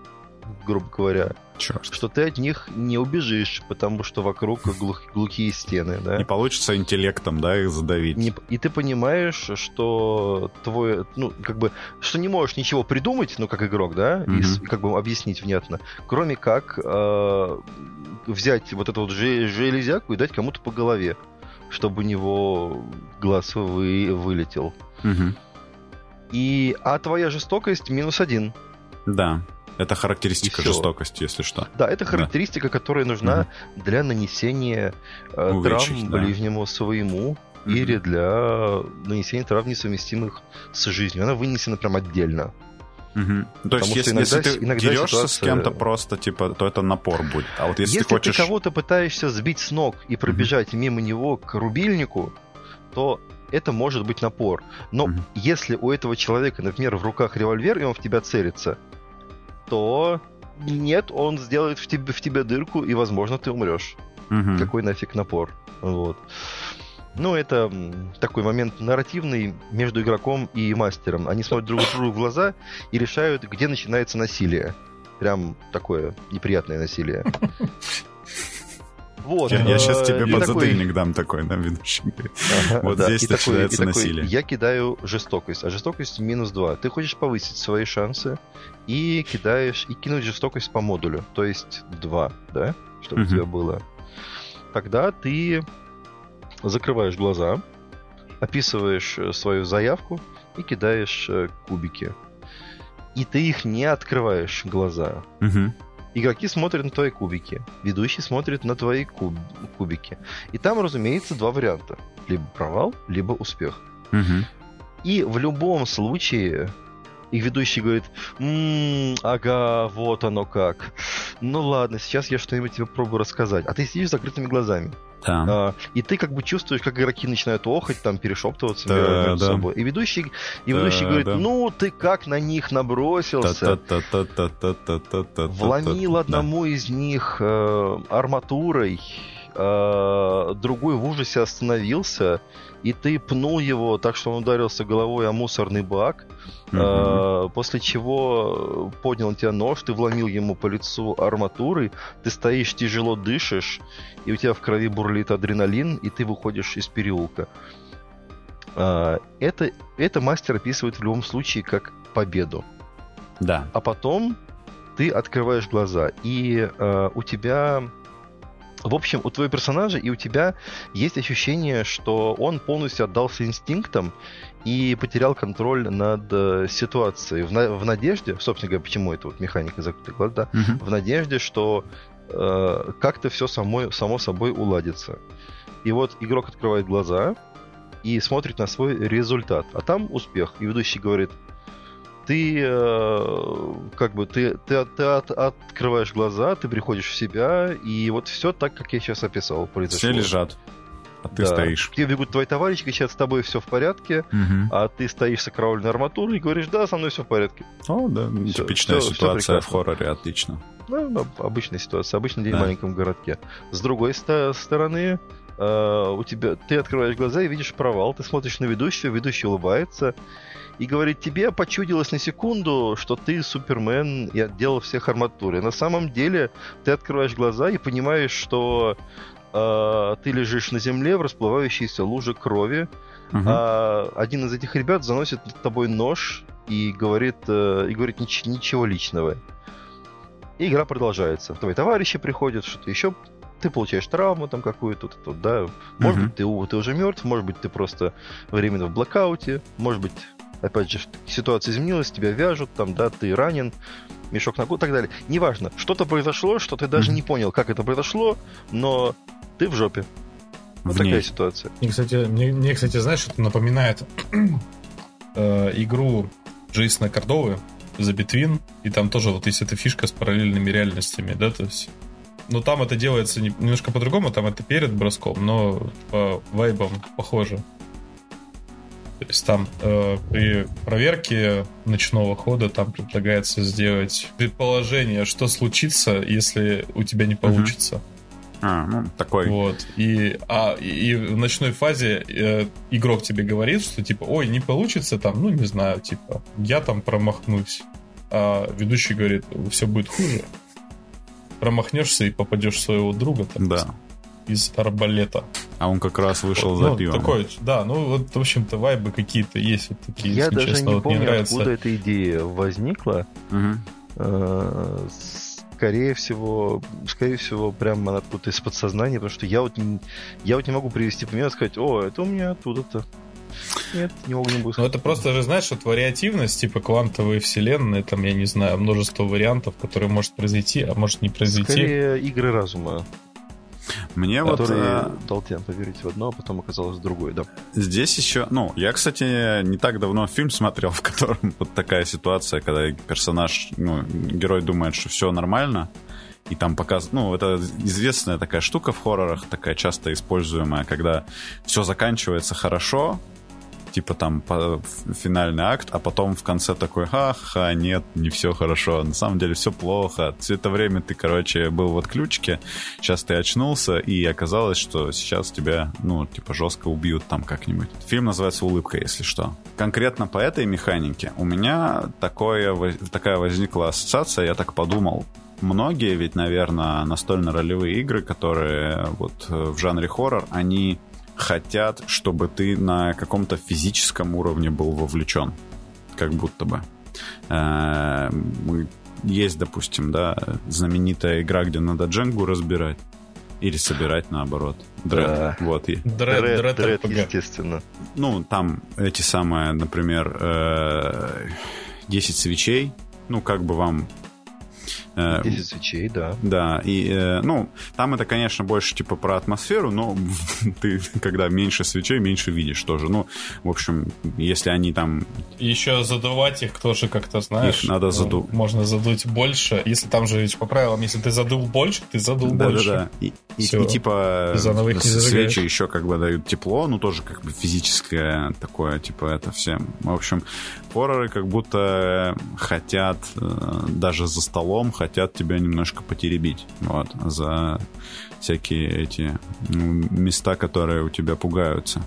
грубо говоря. черт. Что ты от них не убежишь, потому что вокруг глух- глухие стены, да? Не получится интеллектом, да, их задавить. Не- и ты понимаешь, что твой, ну, как бы, что не можешь ничего придумать, ну, как игрок, да, и Мгм. с- как бы объяснить внятно, кроме как э, взять вот эту вот же- железяку и дать кому-то по голове, чтобы у него глаз вы, вылетел. Мгм. И, а твоя жестокость минус один. Да. Это характеристика жестокости, если что. Да, это характеристика, которая нужна для нанесения э, Увечий, травм да. ближнему своему Мгм. или для нанесения травм несовместимых с жизнью. Она вынесена прям отдельно. Мгм. То есть, если, иногда если с- ты иногда дерешься с ситуация- кем-то просто, типа, то это напор будет. А вот если, Если, ты хочешь... ты кого-то пытаешься сбить с ног и пробежать мимо него к рубильнику, то это может быть напор. Но Мгм. если у этого человека, например, в руках револьвер, и он в тебя целится, то нет, он сделает в тебе, в тебя дырку, и, возможно, ты умрешь. Мгм. Какой нафиг напор? Вот. Ну, это такой момент нарративный между игроком и мастером. Они смотрят друг другу в глаза и решают, где начинается насилие. Прям такое неприятное насилие. [LAUGHS] Вот. Я, я сейчас тебе подзатыльник такой... дам такой, на ведущий. Ага, вот да. здесь и начинается такой, насилие. Такой, я кидаю жестокость, а жестокость минус 2. Ты хочешь повысить свои шансы и кидаешь, и кинуть жестокость по модулю, то есть 2, да, чтобы угу. у тебя было. Тогда ты закрываешь глаза, описываешь э, свою заявку и кидаешь э, кубики. И ты их не открываешь глаза. Угу. Игроки смотрят на твои кубики, ведущий смотрит на твои куб... кубики. И там, разумеется, два варианта. Либо провал, либо успех. Угу. И в любом случае их ведущий говорит, м-м, ага, вот оно как. Ну ладно, сейчас я что-нибудь тебе пробую рассказать. А ты сидишь с закрытыми глазами. Да. А, и ты как бы чувствуешь, как игроки начинают охать, там, перешептываться да, между да. собой. И ведущий, и ведущий да, говорит, да. ну, ты как на них набросился. Вломил одному из них э, арматурой, э, другой в ужасе остановился, и ты пнул его так, что он ударился головой о мусорный бак, mm-hmm. после чего поднял тебя нож, ты вломил ему по лицу арматурой, ты стоишь, тяжело дышишь, и у тебя в крови бурлит адреналин, и ты выходишь из переулка. А, это, это мастер описывает в любом случае как победу. Да. А потом ты открываешь глаза, и э, у тебя в общем, у твоего персонажа и у тебя есть ощущение, что он полностью отдался инстинктам и потерял контроль над э, ситуацией. В, на, в надежде, собственно говоря, почему это вот механика закрытых глаз, да, mm-hmm. в надежде, что э, как-то все само, само собой уладится. И вот игрок открывает глаза и смотрит на свой результат. А там успех. И ведущий говорит, ты э, как бы ты, ты, ты от, открываешь глаза, ты приходишь в себя, и вот все так, как я сейчас описал, произошло. Все лежат. А ты да. стоишь. Тебе бегут твои товарищи, кричат, с тобой все в порядке, угу. а ты стоишь с окровавленной арматурой и говоришь, да, со мной все в порядке. О, да, все, типичная все, ситуация все в хорроре, отлично. Ну, обычная ситуация, обычный день да. в маленьком городке. С другой стороны, Uh, у тебя ты открываешь глаза и видишь провал, ты смотришь на ведущего, ведущий улыбается, и говорит, тебе почудилось на секунду, что ты Супермен и отделал всех арматуры. На самом деле ты открываешь глаза и понимаешь, что э, ты лежишь на земле в расплывающейся луже крови, uh-huh. а один из этих ребят заносит над тобой нож и говорит, э, и говорит нич- ничего личного. И игра продолжается. Твои товарищи приходят, что-то еще ты получаешь травму там какую-то, тут, да. Может uh-huh. быть, ты, ты уже мертв, может быть, ты просто временно в блокауте, может быть, опять же, ситуация изменилась, тебя вяжут, там, да, ты ранен, мешок на год и так далее. Неважно, что-то произошло, что ты даже mm-hmm. не понял, как это произошло, но ты в жопе. Вот такая ситуация. Мне, кстати, мне, мне, кстати, знаешь, это напоминает [CLEARS THROAT] э, игру Джейсона Кордовы за Between, и там тоже вот есть эта фишка с параллельными реальностями, да, то есть но там это делается немножко по-другому, там это перед броском, но по вайбам похоже. То есть там э, при проверке ночного хода там предлагается сделать предположение, что случится, если у тебя не получится. А, ну, такой. Вот. И, а, и в ночной фазе э, игрок тебе говорит, что типа, ой, не получится там, ну, не знаю, типа, я там промахнусь. А ведущий говорит, все будет хуже. Промахнешься и попадешь в своего друга. Так, да. Из арбалета. А он как раз вышел вот, за ну, пивом. Такой, да, ну вот, в общем-то, вайбы какие-то есть вот такие, Я даже честно, не вот помню, нравится. откуда эта идея возникла. Угу. Скорее всего, скорее всего, прямо она откуда-то из подсознания, потому что я вот не, я вот не могу привести пример и сказать, о, это у меня оттуда-то. Нет, не могу, не буду. Ну, это просто же, знаешь, вот вариативность, типа квантовые вселенные, там, я не знаю, множество вариантов, которые может произойти, а может не произойти. Скорее игры разума. Мне вот... Который дал тебе поверить в одно, а потом оказалось в другое, да. Здесь еще... Ну, я, кстати, не так давно фильм смотрел, [LAUGHS] в котором вот такая ситуация, когда персонаж, ну, герой думает, что все нормально, и там показывают, ну, это известная такая штука в хоррорах, такая часто используемая, когда все заканчивается хорошо, типа там по, финальный акт, а потом в конце такой, ха-ха, нет, не все хорошо, на самом деле все плохо. Все это время ты, короче, был в отключке, сейчас ты очнулся, и оказалось, что сейчас тебя, ну, типа, жестко убьют там как-нибудь. Фильм называется «Улыбка», если что. Конкретно по этой механике у меня такое, такая возникла ассоциация, я так подумал, многие ведь, наверное, настольно-ролевые игры, которые вот э, в жанре хоррор, они хотят, чтобы ты на каком-то физическом уровне был вовлечен. Как будто бы. Э, есть, допустим, да, знаменитая игра, где надо дженгу разбирать. Или собирать наоборот. Дред. Да. Вот. Дред, дред, дред, дред естественно. Ну, там эти самые, например, 10 э, свечей. Ну, как бы вам 10 э, свечей, да. Да, и, э, ну, там это, конечно, больше, типа, про атмосферу, но [LAUGHS] ты, когда меньше свечей, меньше видишь тоже. Ну, в общем, если они там... Еще задувать их тоже как-то, знаешь... Их надо ну, задуть. Можно задуть больше. Если там же ведь по правилам, если ты задул больше, ты задул да, больше. Да-да-да. И, и, и, типа, и свечи еще как бы дают тепло, ну, тоже как бы физическое такое, типа, это всем. В общем, хорроры как будто хотят э, даже за столом хотят тебя немножко потеребить, вот, за всякие эти ну, места, которые у тебя пугаются.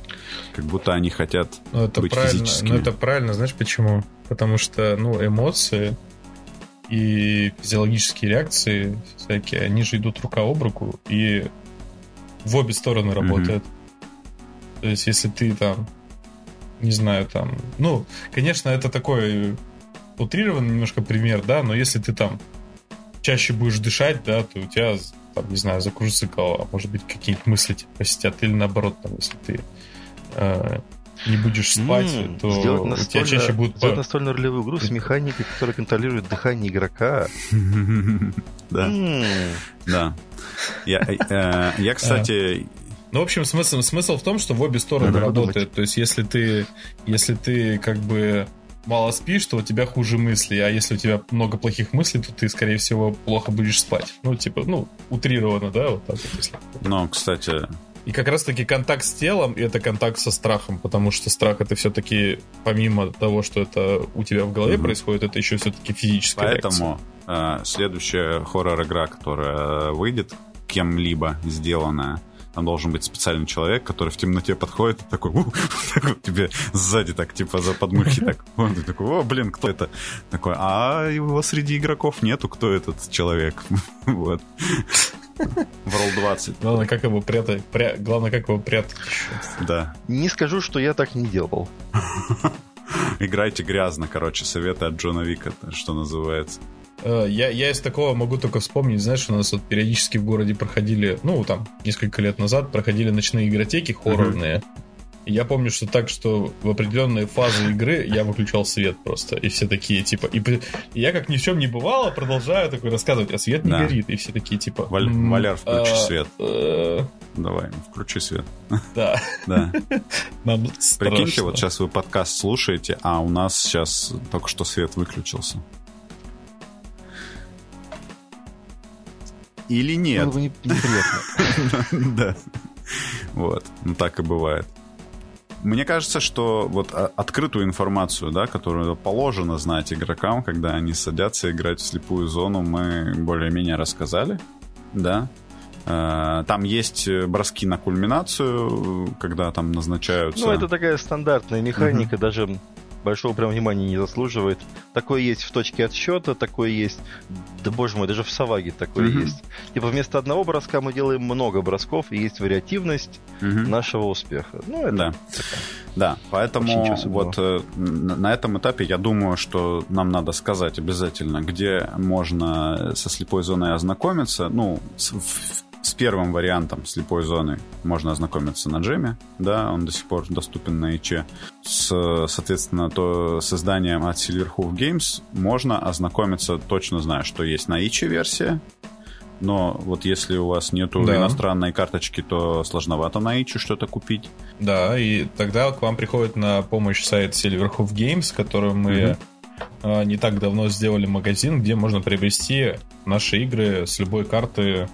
Как будто они хотят ну, это быть правильно, физическими. Ну, это правильно, знаешь почему? Потому что, ну, эмоции и физиологические реакции всякие, они же идут рука об руку и в обе стороны работают. Mm-hmm. То есть, если ты там не знаю, там, ну, конечно, это такой утрированный немножко пример, да, но если ты там чаще будешь дышать, да, то у тебя, там, не знаю, закружится голова, может быть, какие-нибудь мысли тебя посетят, или наоборот, там, если ты э, не будешь спать, mm, то настольно, у тебя чаще будут... Сделать настольную ролевую игру с механикой, которая контролирует дыхание игрока. [LAUGHS] Да. Да. Я, э, кстати, ну, в общем, смысл, смысл в том, что в обе стороны Надо работает. Подумать. То есть, если ты, если ты как бы мало спишь, то у тебя хуже мысли, а если у тебя много плохих мыслей, то ты, скорее всего, плохо будешь спать. Ну, типа, ну, утрированно, да, вот так вот, если. Ну, кстати... И как раз-таки контакт с телом — это контакт со страхом, потому что страх — это все-таки, помимо того, что это у тебя в голове mm происходит, это еще все-таки физическая Поэтому э, следующая хоррор-игра, которая выйдет, кем-либо сделанная, там должен быть специальный человек, который в темноте подходит и такой, у, [LAUGHS] так вот тебе сзади так, типа, за подмышки так. [LAUGHS] Он такой, о, блин, кто это? Такой, а его среди игроков нету, кто этот человек? [LAUGHS] Вот. В Roll 20. Главное, как его прятать. Пря... Главное, как его прятать еще. Да. Не скажу, что я так не делал. Играйте грязно, короче, советы от Джона Вика, что называется. Э, я, я из такого могу только вспомнить, знаешь, у нас вот периодически в городе проходили, ну, там, несколько лет назад проходили ночные игротеки хоррорные. Uh-huh. Я помню, что так, что в определенные фазы игры я выключал свет просто. И все такие, типа... И, и я, как ни в чем не бывало, продолжаю такой рассказывать, а свет не да. горит. И все такие, типа... Валь, Валяр, включи а, свет. А... Давай, включи свет. Да. [LAUGHS] Да. [LAUGHS] Нам Прикиньте, вот сейчас вы подкаст слушаете, а у нас сейчас только что свет выключился. Или нет. Было бы неприятно. [LAUGHS] Да. Вот. Ну так и бывает. Мне кажется, что вот открытую информацию, да, которую положено знать игрокам, когда они садятся играть в слепую зону, мы более-менее рассказали, да. Э, там есть броски на кульминацию, когда там назначаются... Ну, это такая стандартная механика, угу. даже большого прям внимания не заслуживает. Такое есть в точке отсчета, такое есть, да боже мой, даже в Саваге такое mm-hmm. есть. Типа вместо одного броска мы делаем много бросков, и есть вариативность mm-hmm. нашего успеха. Ну, это да. Да, поэтому вот э, на этом этапе я думаю, что нам надо сказать обязательно, где можно со слепой зоной ознакомиться. Ну, в с первым вариантом слепой зоны можно ознакомиться на джеме, да, он до сих пор доступен на ИЧ. С, соответственно, то созданием от Silverhoof Games можно ознакомиться, точно зная, что есть на ИЧ версия, но вот если у вас нету да. иностранной карточки, то сложновато на ИЧ что-то купить. Да, и тогда к вам приходит на помощь сайт Silverhoof Games, который мы mm-hmm. не так давно сделали магазин, где можно приобрести наши игры с любой карты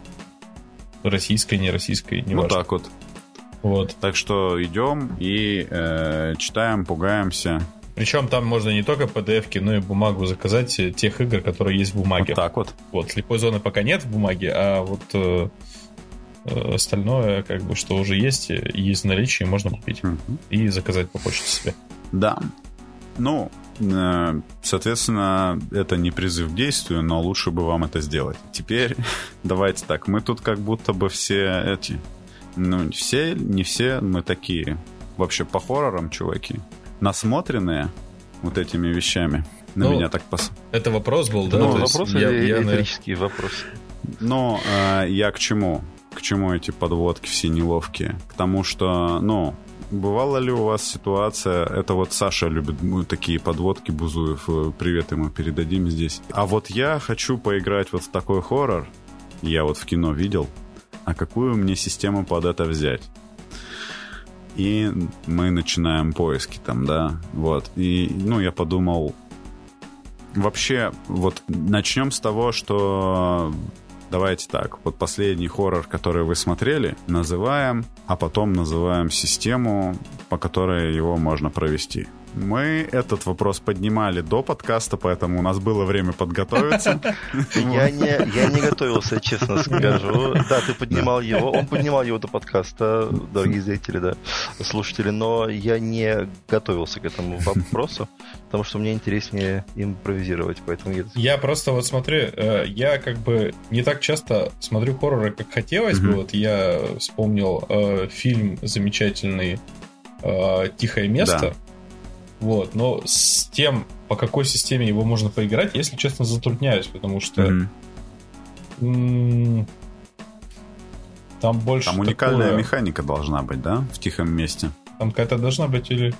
Российской, не российской, не Ну так вот. Вот. Так что идем и э, читаем, пугаемся. Причем там можно не только PDF, но и бумагу заказать тех игр, которые есть в бумаге. Вот так вот. Вот, слепой зоны пока нет в бумаге, а вот э, э, остальное, как бы, что уже есть, есть в наличии, можно купить Мгм. и заказать по почте себе. Да. Ну, соответственно, это не призыв к действию, но лучше бы вам это сделать. Теперь [LAUGHS] давайте так. Мы тут как будто бы все эти... Ну, все, не все, мы такие. Вообще по хоррорам, чуваки. Насмотренные вот этими вещами. На Ну, меня так пос... Это вопрос был, да? Ну, вопрос я- или я, наверное, риторический вопрос? Но э, я к чему? К чему эти подводки все неловкие? К тому, что, ну, бывала ли у вас ситуация, это вот Саша любит ну, такие подводки Бузуев, э, привет ему передадим здесь. А вот я хочу поиграть вот в такой хоррор, я вот в кино видел, а какую мне систему под это взять? И мы начинаем поиски там, да, вот. И, ну, я подумал, вообще, вот начнем с того, что давайте так, вот последний хоррор, который вы смотрели, называем, а потом называем систему, по которой его можно провести. Мы этот вопрос поднимали до подкаста, поэтому у нас было время подготовиться. [LAUGHS] Я не, я не готовился, честно скажу. Да, ты поднимал его, он поднимал его до подкаста, дорогие зрители, да, слушатели, но я не готовился к этому вопросу, потому что мне интереснее импровизировать, поэтому я... Я просто вот смотрю, э, я как бы не так часто смотрю хорроры, как хотелось бы. Вот я вспомнил э, фильм замечательный э, «Тихое место». Вот, но с тем, по какой системе его можно поиграть, если честно, затрудняюсь, потому что Мгм. м, там больше Там уникальная такое- механика должна быть, да, в тихом месте, Там какая-то должна быть или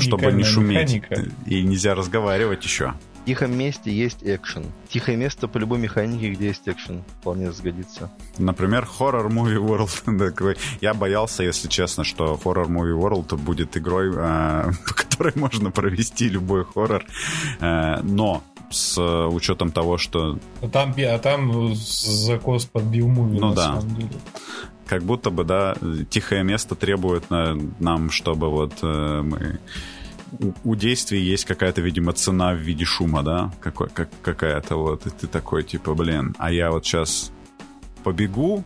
чтобы не шуметь. механика. И нельзя разговаривать еще. Тихом месте есть экшен. Тихое место по любой механике, где есть экшен, вполне сгодится. Например, Horror Movie World. [LAUGHS] такой. Я боялся, если честно, что Horror Movie World будет игрой, э, [LAUGHS] по которой можно провести любой хоррор. Э, Но с учетом того, что А там, а там закос под биомуви, Ну на да. самом деле. как будто бы, да, тихое место требует на- нам, чтобы вот э, мы... У, у действий есть какая-то, видимо, цена в виде шума, да? Какой, как, какая-то вот. И ты такой, типа, блин, а я вот сейчас побегу,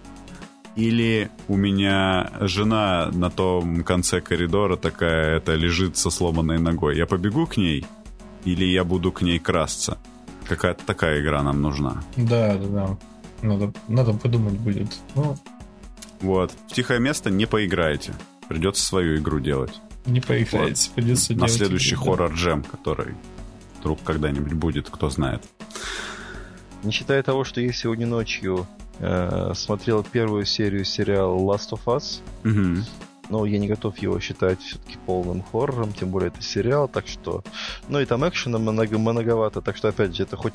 или у меня жена на том конце коридора такая, это лежит со сломанной ногой. Я побегу к ней, или я буду к ней красться? Какая-то такая игра нам нужна. Да, да, да. Надо, надо подумать будет. Ну, Вот. В тихое место не поиграете. Придется свою игру делать. Не поиграете, придется на следующий игры, да. хоррор джем, который вдруг когда-нибудь будет, кто знает. Не считая того, что я сегодня ночью э, смотрел первую серию сериала Last of Us, Мгм. но я не готов его считать все-таки полным хоррором, тем более это сериал, так что... Ну и там экшена много, многовато, так что, опять же, это хоть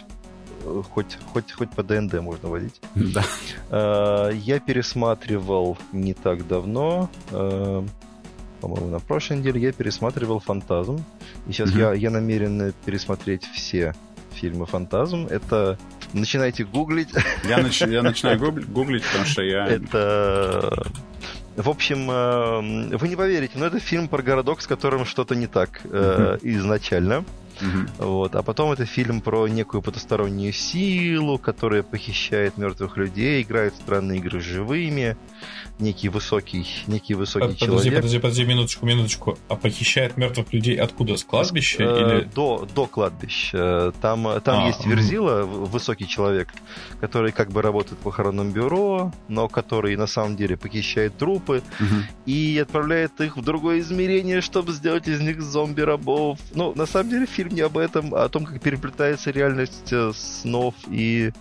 хоть, хоть, хоть по ДНД можно водить. Да. Э, Я пересматривал не так давно, э, по-моему, на прошлой неделе я пересматривал «Фантазм». И сейчас Мгм. я, я намерен пересмотреть все фильмы «Фантазм». Это... Начинайте гуглить. Я, нач- я начинаю гугли- гуглить, потому что я... Это... В общем, э, вы не поверите, но это фильм про городок, с которым что-то не так э, изначально. Мгм. Вот. А потом это фильм про некую потустороннюю силу, которая похищает мертвых людей, играет странные игры с живыми. Некий высокий, некий высокий Подожди, человек. подожди, подожди, минуточку, минуточку. А похищает мертвых людей откуда? С кладбища? Э, Или... до, до кладбища. Там, там А, есть. Верзила, высокий человек, который как бы работает в похоронном бюро, но который на самом деле похищает трупы Мгм. и отправляет их в другое измерение, чтобы сделать из них зомби-рабов. Ну, на самом деле фильм не об этом, а о том, как переплетается реальность э, снов и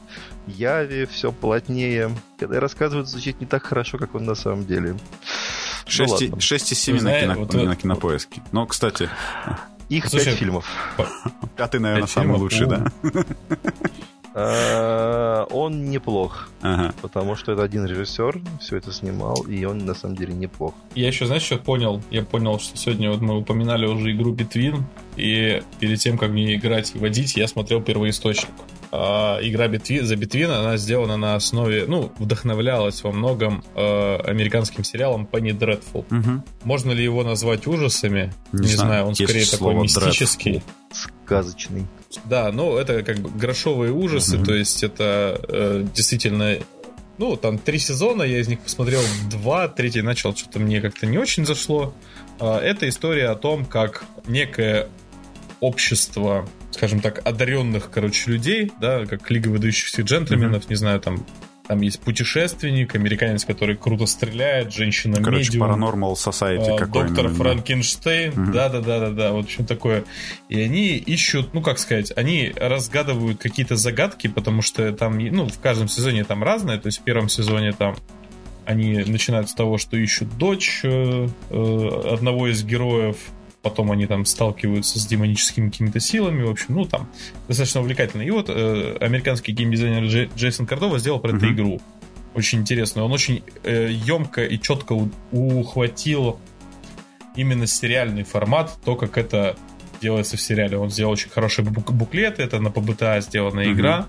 яви, все плотнее. Когда рассказывают, звучит не так хорошо, как он на самом деле. Ну, 6 и- ладно. 6 из 7 Вы на, кино- вот, на кинопоиске. Ну, кстати, Их Слушай, пять фильмов. [LAUGHS] а ты, наверное, самый фильмов? лучший, да? Э, Он неплох, Ага. потому что это один режиссер все это снимал, и он на самом деле неплох. Я еще, знаешь, что понял? Я понял, что сегодня вот мы упоминали уже игру Битвин, и перед тем, как в нее играть и водить, я смотрел первоисточник. э, игра Битви, за Битвин, она сделана на основе, ну, вдохновлялась во многом э, американским сериалом Penny Dreadful. Мгм. Можно ли его назвать ужасами? Не Не, знаю, знаю, он скорее такой мистический. Сказочный. Да, ну это как бы грошовые ужасы, Мгм. то есть это э, действительно... Ну, там три сезона, я из них посмотрел два, третий начал, что-то мне как-то не очень зашло. А, Это история о том, как некое общество, скажем так, одаренных, короче, людей, да, как Лига выдающихся джентльменов, не знаю, там, там есть путешественник, американец, который круто стреляет, женщина Короче, медиум. Paranormal Society какой-нибудь. Доктор. Франкенштейн, Мгм. да, да, да, да, да, вот что такое. И они ищут, ну как сказать, они разгадывают какие-то загадки, потому что там, ну, в каждом сезоне там разное. То есть в первом сезоне там они начинают с того, что ищут дочь э, э, одного из героев, потом они там сталкиваются с демоническими какими-то силами, в общем, ну там достаточно увлекательно. И вот э, американский геймдизайнер Джей- Джейсон Кордова сделал про это Мгм. игру. Очень интересно. Он очень э, емко и четко у- ухватил именно сериальный формат, то, как это делается в сериале. Он сделал очень хороший бук- буклет, это на ПБТА сделанная Мгм. игра.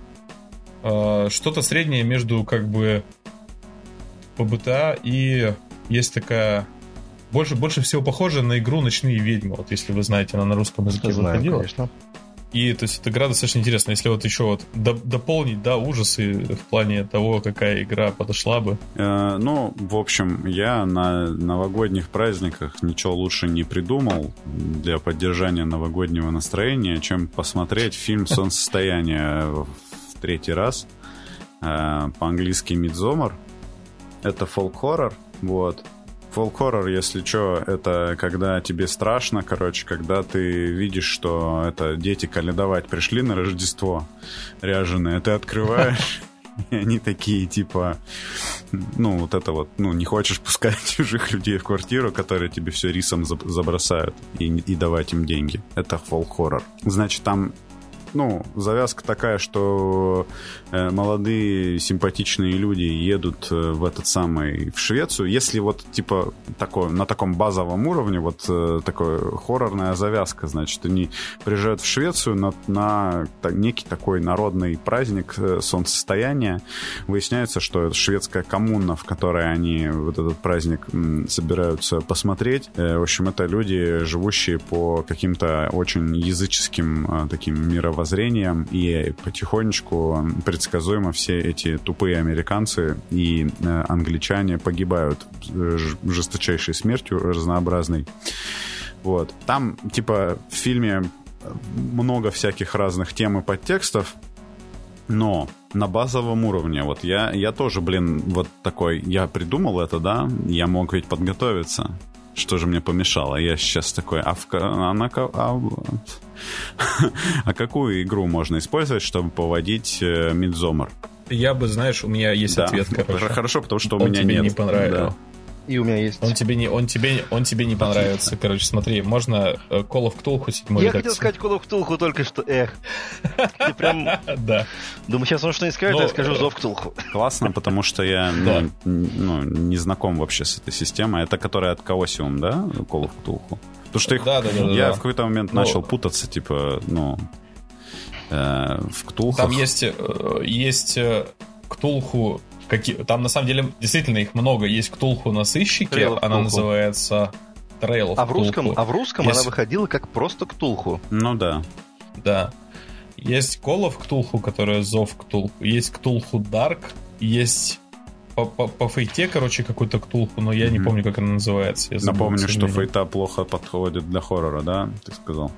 Э, что-то среднее между как бы ПБТА и есть такая больше, больше всего похожа на игру «Ночные ведьмы», вот если вы знаете, она на русском языке Знаю, выходила. конечно. И то есть эта игра достаточно интересная. Если вот еще вот до- дополнить, да, ужасы в плане того, какая игра подошла бы. Э, Ну, в общем, я на новогодних праздниках ничего лучше не придумал для поддержания новогоднего настроения, чем посмотреть фильм «Солнцестояние» в третий раз. Э, По-английски «Мидзомар». Это фолк-хоррор, вот. Фолк-хоррор, если что, это когда тебе страшно, короче, когда ты видишь, что это дети каледовать пришли на Рождество ряженые, ты открываешь, [LAUGHS] и они такие, типа, ну, вот это вот, ну, не хочешь пускать [LAUGHS] чужих людей в квартиру, которые тебе все рисом заб- забросают и, и давать им деньги. Это фолк-хоррор. Значит, там ну, завязка такая, что э, молодые симпатичные люди едут э, в этот самый в Швецию. Если вот типа такой на таком базовом уровне вот э, такой хоррорная завязка, значит, они приезжают в Швецию на, на некий такой народный праздник солнцестояния. Выясняется, что это шведская коммуна, в которой они вот этот праздник собираются посмотреть. В общем, это люди, живущие по каким-то очень языческим таким мировоззрениям, и потихонечку предсказуемо все эти тупые американцы и э, англичане погибают э, жесточайшей смертью разнообразной. Вот. Там, типа, в фильме много всяких разных тем и подтекстов, но на базовом уровне, вот я, я тоже, блин, вот такой, я придумал это, да, я мог ведь подготовиться. Что же мне помешало? Я сейчас такой, а, в, а, на а, [LAUGHS] а какую игру можно использовать, чтобы поводить э, Midsommar? Я бы, знаешь, у меня есть Да. ответ, короче. Хорошо, потому что у Он меня тебе нет. не понравился. И у меня есть... Он тебе не, он тебе, он тебе не понравится. Короче, смотри, можно э, Call of Cthulhu 7 Я хотел сказать Call of Cthulhu только что, эх. Ты прям... [LAUGHS] Да. Думаю, сейчас он что-нибудь скажет, а я скажу э, Зов Cthulhu. [LAUGHS] Классно, потому что я [LAUGHS] ну, ну, не знаком вообще с этой системой. Это которая от Chaosium, да? Call of Cthulhu? Потому что их, Да, да, да, я да. в какой-то момент Ну, начал путаться, типа, ну, э, в Cthulhu. Там есть, есть Ктулху, какие, там на самом деле действительно их много. Есть Ктулху на сыщике, Trail она называется Trail of А в русском, Cthulhu. а в русском Есть- она выходила как просто Ктулху. Ну да. Да. Есть Call of Ктулху, которая Зов Ктулху. Есть Ктулху Dark. Есть по, по, по фейте, короче, какой-то Ктулху, но я не Мгм. помню, как она называется. Я забыл, Напомню, что фейта плохо подходит для хоррора, да? Ты сказал.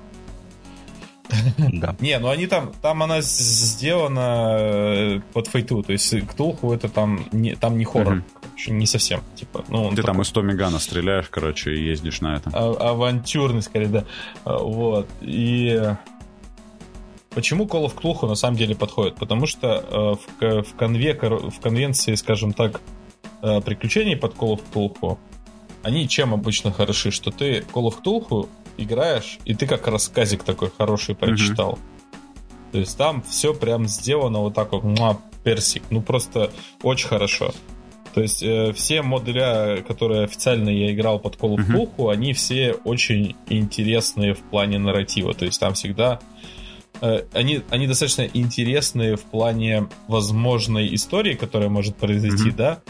Да. [LAUGHS] Не, ну они там, там она сделана э, под фейту, то есть Ктулху это там не, там не хоррор, короче, не совсем, типа, ну Ты там такой из Томигана стреляешь, короче, и ездишь на этом. а- авантюрный, скорее, да, А, вот, и почему Call of Cthulhu на самом деле подходит? Потому что э, в, в, конве, в конвенции, скажем так, э, приключений под Call of Cthulhu, они чем обычно хороши? Что ты Call of Cthulhu играешь, и ты как рассказик такой хороший прочитал. То есть там все прям сделано вот так вот, муа, персик. Ну просто очень хорошо. То есть э, все модуля, которые официально я играл под Call of. Cthulhu, они все очень интересные в плане нарратива. То есть там всегда э, они, они достаточно интересные в плане возможной истории, которая может произойти, mm-hmm. да,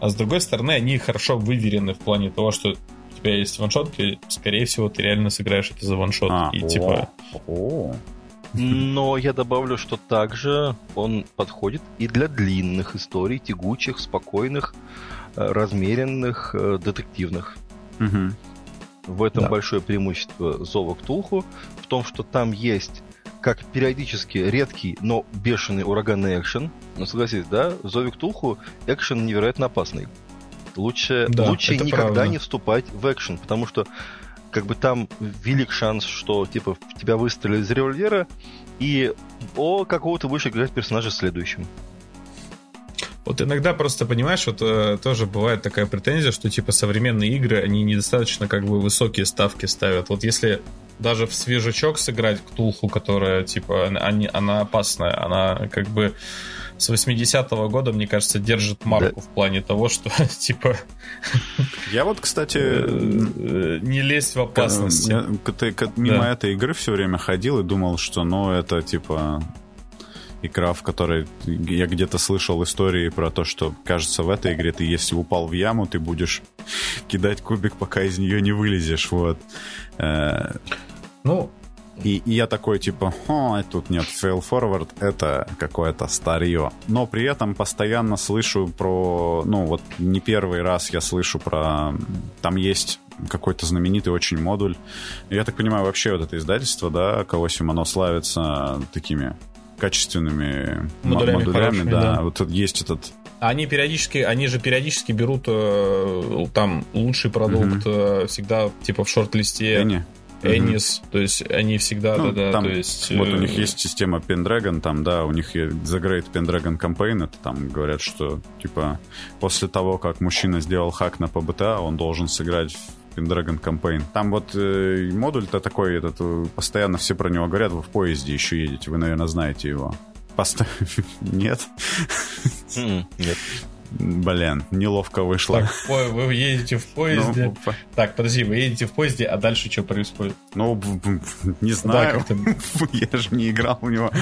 а с другой стороны, они хорошо выверены в плане того, что тебя есть ваншот, и, скорее всего, ты реально сыграешь это за ваншот. А, и о, типа... О. Но я добавлю, что также он подходит и для длинных историй, тягучих, спокойных, э, размеренных, э, детективных. Угу. В этом да. большое преимущество Зова Ктулху, в том, что там есть как периодически редкий, но бешеный ураганный экшен. Ну, согласитесь, да? В Зове Ктулху экшен невероятно опасный. Лучше, да, лучше никогда правда. не вступать в экшен, потому что как бы там велик шанс, что типа в тебя выстрелят из револьвера, и о какого ты будешь играть персонажа следующим. Вот иногда просто, понимаешь, вот э, тоже бывает такая претензия, что типа современные игры, они недостаточно как бы высокие ставки ставят. Вот если даже в свежачок сыграть Ктулху, которая типа, она, она опасная, она как бы с 80-го года, мне кажется, держит марку да. в плане того, что, [LAUGHS] типа... Я вот, кстати... Э, не лезть в опасность. Ты мимо да. этой игры все время ходил и думал, что, ну, это, типа, игра, в которой я где-то слышал истории про то, что, кажется, в этой игре ты, если упал в яму, ты будешь [LAUGHS] кидать кубик, пока из нее не вылезешь, вот. Э, ну, и, и я такой, типа, о, тут нет fail forward, это какое-то старье. Но при этом постоянно слышу про, ну вот не первый раз я слышу про, там есть какой-то знаменитый очень модуль. Я так понимаю, вообще вот это издательство, да, Каосим, оно славится такими качественными модулями, модулями да. да. Вот есть этот они периодически, они же периодически берут э, там лучший продукт mm-hmm. э, всегда типа в шорт-листе. Энни. Энис, mm-hmm. то есть они всегда, ну, да, да, там, то есть... Вот у них э, есть система Pendragon, там, да, у них The Great Pendragon Campaign, это там говорят, что, типа, после того, как мужчина сделал хак на ПБТА, он должен сыграть в Pendragon Campaign. Там вот э, модуль-то такой, этот, э, постоянно все про него говорят, вы в поезде еще едете, вы, наверное, знаете его. Поставь... [LAUGHS] Нет? Нет. Блин, неловко вышло. Так, вы едете в поезде. Ну, так, подожди, вы едете в поезде, а дальше что происходит? Ну, не знаю. Да, [LAUGHS] я же не играл в него. [LAUGHS]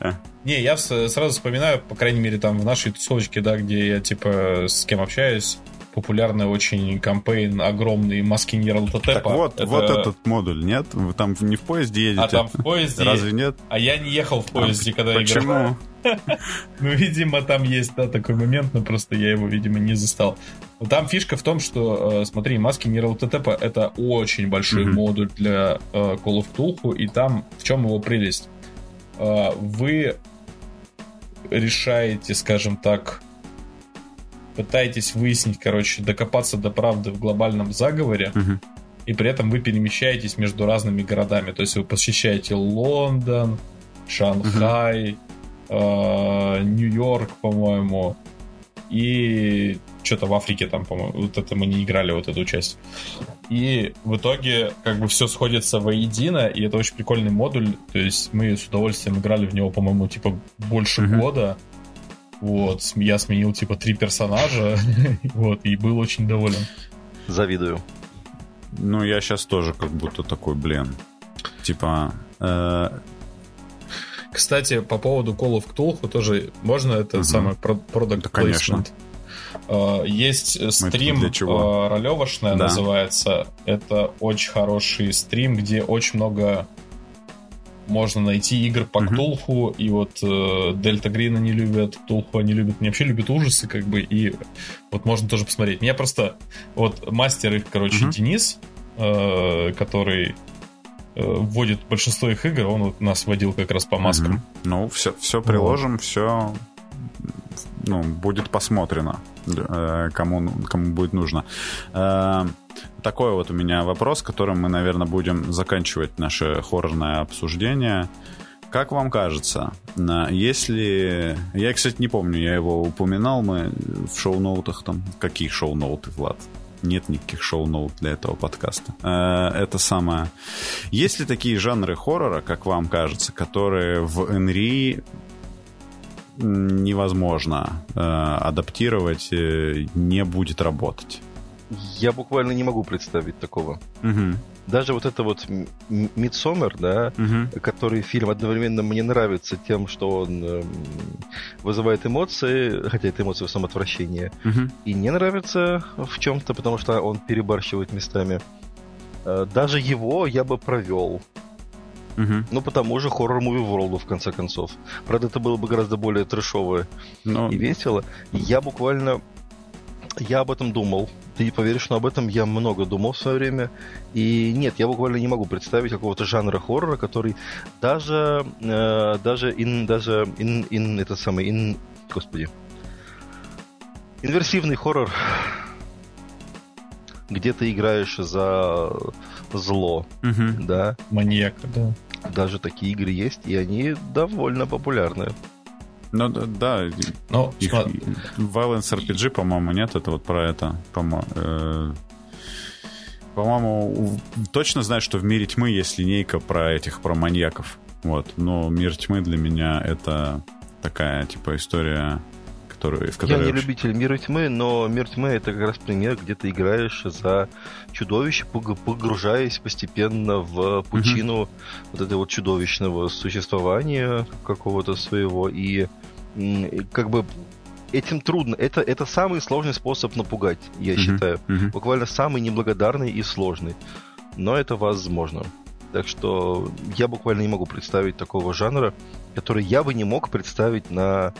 А. Не, я сразу вспоминаю, по крайней мере, там в нашей тусовочке, да, где я, типа, с кем общаюсь, популярный очень кампейн огромный маски Ниралтотепа. Так вот, это... вот этот модуль, нет? Вы там не в поезде едете? А там в поезде? Разве нет? А я не ехал в поезде, а, когда почему? играл. Почему? [LAUGHS] Ну, видимо, там есть, да, такой момент, но просто я его, видимо, не застал. Там фишка в том, что, э, смотри, маски Ниралтотепа это очень большой модуль для э, Call of Cthulhu, и там в чем его прелесть? Э, вы решаете, скажем так, пытаетесь выяснить, короче, докопаться до правды в глобальном заговоре, угу. и при этом вы перемещаетесь между разными городами. То есть вы посещаете Лондон, Шанхай, угу. Э, Нью-Йорк, по-моему, и что-то в Африке там, по-моему, вот это мы не играли, вот эту часть. И в итоге как бы все сходится воедино, и это очень прикольный модуль, то есть мы с удовольствием играли в него, по-моему, типа больше uh года, вот, я сменил типа три персонажа, [LAUGHS] вот, и был очень доволен. Завидую. Ну, я сейчас тоже как будто такой, блин. Типа... Э... Кстати, по поводу Call of Cthulhu тоже можно это угу. самое product да, конечно. Uh, есть стрим uh, ролевошная да. называется. Это очень хороший стрим, где очень много можно найти игр по Ктулху, и вот э, Дельта Грина не любят, Ктулху они любят, они вообще любят ужасы, как бы, и вот можно тоже посмотреть. Меня просто, вот мастер их, короче, Денис, э, который вводит большинство их игр, он вот нас водил как раз по маскам. Ну, все, все приложим, вот. все ну, будет посмотрено, э, кому, кому будет нужно. Э, такой вот у меня вопрос, которым мы, наверное, будем заканчивать наше хоррорное обсуждение. Как вам кажется, если... Я, кстати, не помню, я его упоминал, мы в шоу-ноутах там... Какие шоу-ноуты, Влад? Нет никаких шоу-ноут для этого подкаста. Э, это самое... Есть ли такие жанры хоррора, как вам кажется, которые в Энри невозможно э, адаптировать, э, не будет работать? Я буквально не могу представить такого. Угу. Даже вот это вот Мидсомер, да, угу. который фильм одновременно мне нравится тем, что он э, вызывает эмоции, хотя это эмоции в самом отвращении, угу. и не нравится в чем-то, потому что он перебарщивает местами. Э, даже его я бы провел. Угу. Ну, потому же хоррор-муви World, в конце концов. Правда, это было бы гораздо более трешово Но... и весело. Я буквально... Я об этом думал. Ты поверишь, но об этом я много думал в свое время. И нет, я буквально не могу представить какого-то жанра хоррора, который даже... Э, даже ин... Даже ин... ин это самый... Ин... Господи. Инверсивный хоррор где ты играешь за зло, угу. да. Маньяка, да. Даже такие игры есть, и они довольно популярны. Ну да, Но, их, смотри. Violence RPG, по-моему, нет, это вот про это, по-моему. Э, по-моему, точно знаю, что в мире тьмы есть линейка про этих, про маньяков. Вот. Но мир тьмы для меня это такая, типа, история в которой... Я не любитель мира тьмы, но мир тьмы это как раз пример, где ты играешь за чудовище, погружаясь постепенно в пучину угу. вот этого вот чудовищного существования какого-то своего. И как бы этим трудно. Это, это самый сложный способ напугать, я uh считаю. uh Буквально самый неблагодарный и сложный. Но это возможно. Так что я буквально не могу представить такого жанра, который я бы не мог представить на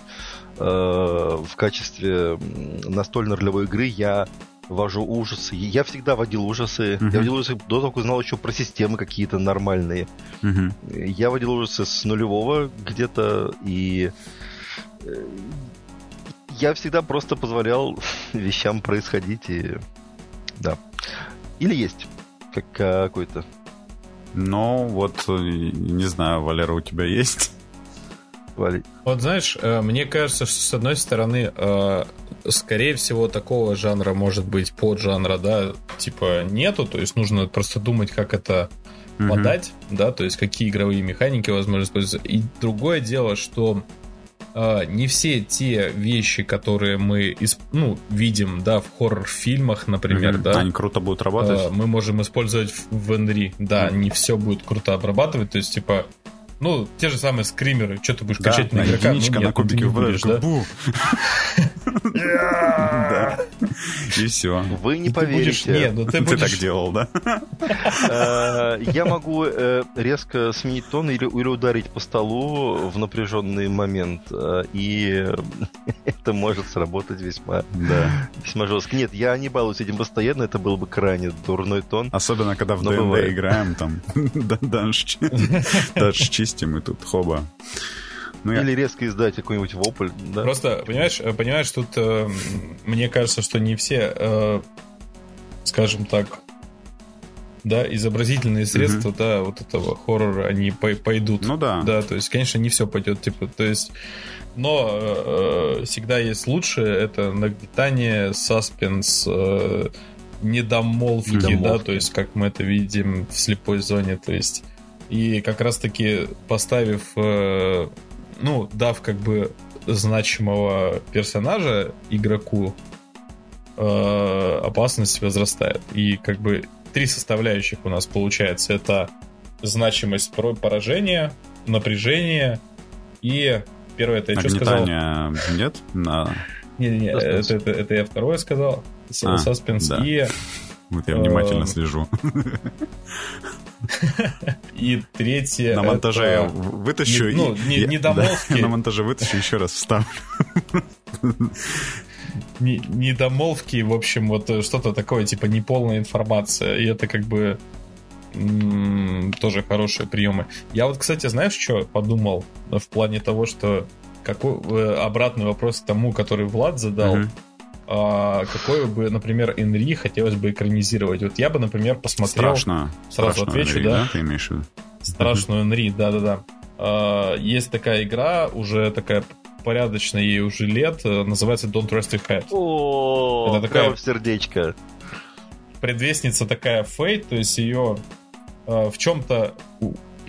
Э, в качестве настольной ролевой игры я вожу ужасы. Я всегда водил ужасы. Uh-huh. Я водил ужасы до того, как знал еще про системы какие-то нормальные. Uh-huh. Я водил ужасы с нулевого где-то, и я всегда просто позволял [LAUGHS] вещам происходить, и да. Или есть как какой-то. Ну, вот, э, не знаю, Валера, у тебя есть? валить. Вот знаешь, э, мне кажется, что с одной стороны, э, скорее всего, такого жанра может быть поджанра, да, типа нету, то есть нужно просто думать, как это подать, да, то есть какие игровые механики возможно использовать. И другое дело, что не все те вещи, которые мы ну, видим, да, в хоррор-фильмах, например, mm-hmm. да. Они круто будут работать. Uh, мы можем использовать в Enry. Да, mm-hmm. не все будет круто обрабатывать. То есть, типа, ну, те же самые скримеры. Что ты будешь да, кричать на игрока? Ну, нет, на кубике будешь, да? [LAUGHS] Да. [LAUGHS] И все. Вы не поверите. Нет, ну ты так делал, да? Э, я могу э, резко сменить тон или ударить по столу в напряженный момент. Э, и [LAUGHS] это может сработать весьма, весьма жестко. Нет, я не балуюсь этим постоянно, это был бы крайне дурной тон. Особенно, когда в ДНД играем, там, [LAUGHS] даже чистим, и тут хоба. Ну, Или я... резко издать какой-нибудь вопль. Да? Просто, понимаешь, понимаешь, тут э, мне кажется, что не все, э, скажем так, да, изобразительные средства, mm да, вот этого хоррора, они по пойдут. Ну да. Да, то есть, конечно, не все пойдет, типа, то есть, но э, э всегда есть лучшее, это нагнетание, саспенс, э, недомолвки, недомолвки, да, то есть, как мы это видим в слепой зоне, то есть, и как раз-таки поставив э, ну, дав как бы значимого персонажа игроку, э, опасность возрастает. И как бы три составляющих у нас получается. Это значимость поражения, напряжение и первое, это я что сказал? нет? На... Не-не-не, это, это, это я второе сказал. А, Саспенс да. и... Вот я внимательно э, слежу. [LAUGHS] И третье... На монтаже это... я вытащу... Не, ну, не, не домовки. Да, на монтаже вытащу, еще раз вставлю. Недомолвки, в общем, вот что-то такое, типа неполная информация. И это как бы тоже хорошие приемы. Я вот, кстати, знаешь, что подумал в плане того, что какой э, обратный вопрос тому, который Влад задал. Uh-huh а, какой бы, например, Энри хотелось бы экранизировать. Вот я бы, например, посмотрел... Страшно. Сразу Страшную отвечу, Энри, да? да? Ты имеешь в виду? Страшную Энри, да-да-да. А, есть такая игра, уже такая порядочная ей уже лет, э, называется Don't Rest Your Head. О, Это такая сердечко. Предвестница такая Fate, то есть ее э, в чем-то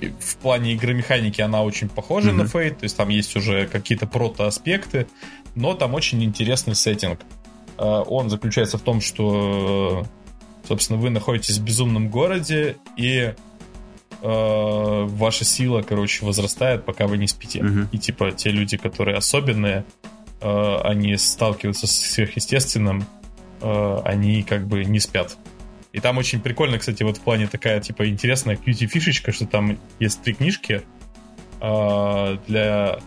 в плане игры механики она очень похожа mm-hmm. на Fate, то есть там есть уже какие-то прото-аспекты, но там очень интересный сеттинг. Э, он заключается в том, что Собственно, вы находитесь в безумном городе, и э, ваша сила, короче, возрастает, пока вы не спите. Мгм. И типа те люди, которые особенные, э, они сталкиваются с сверхъестественным, э, они как бы не спят. И там очень прикольно, кстати, вот в плане такая, типа, интересная кьюти-фишечка, что там есть три книжки э, для...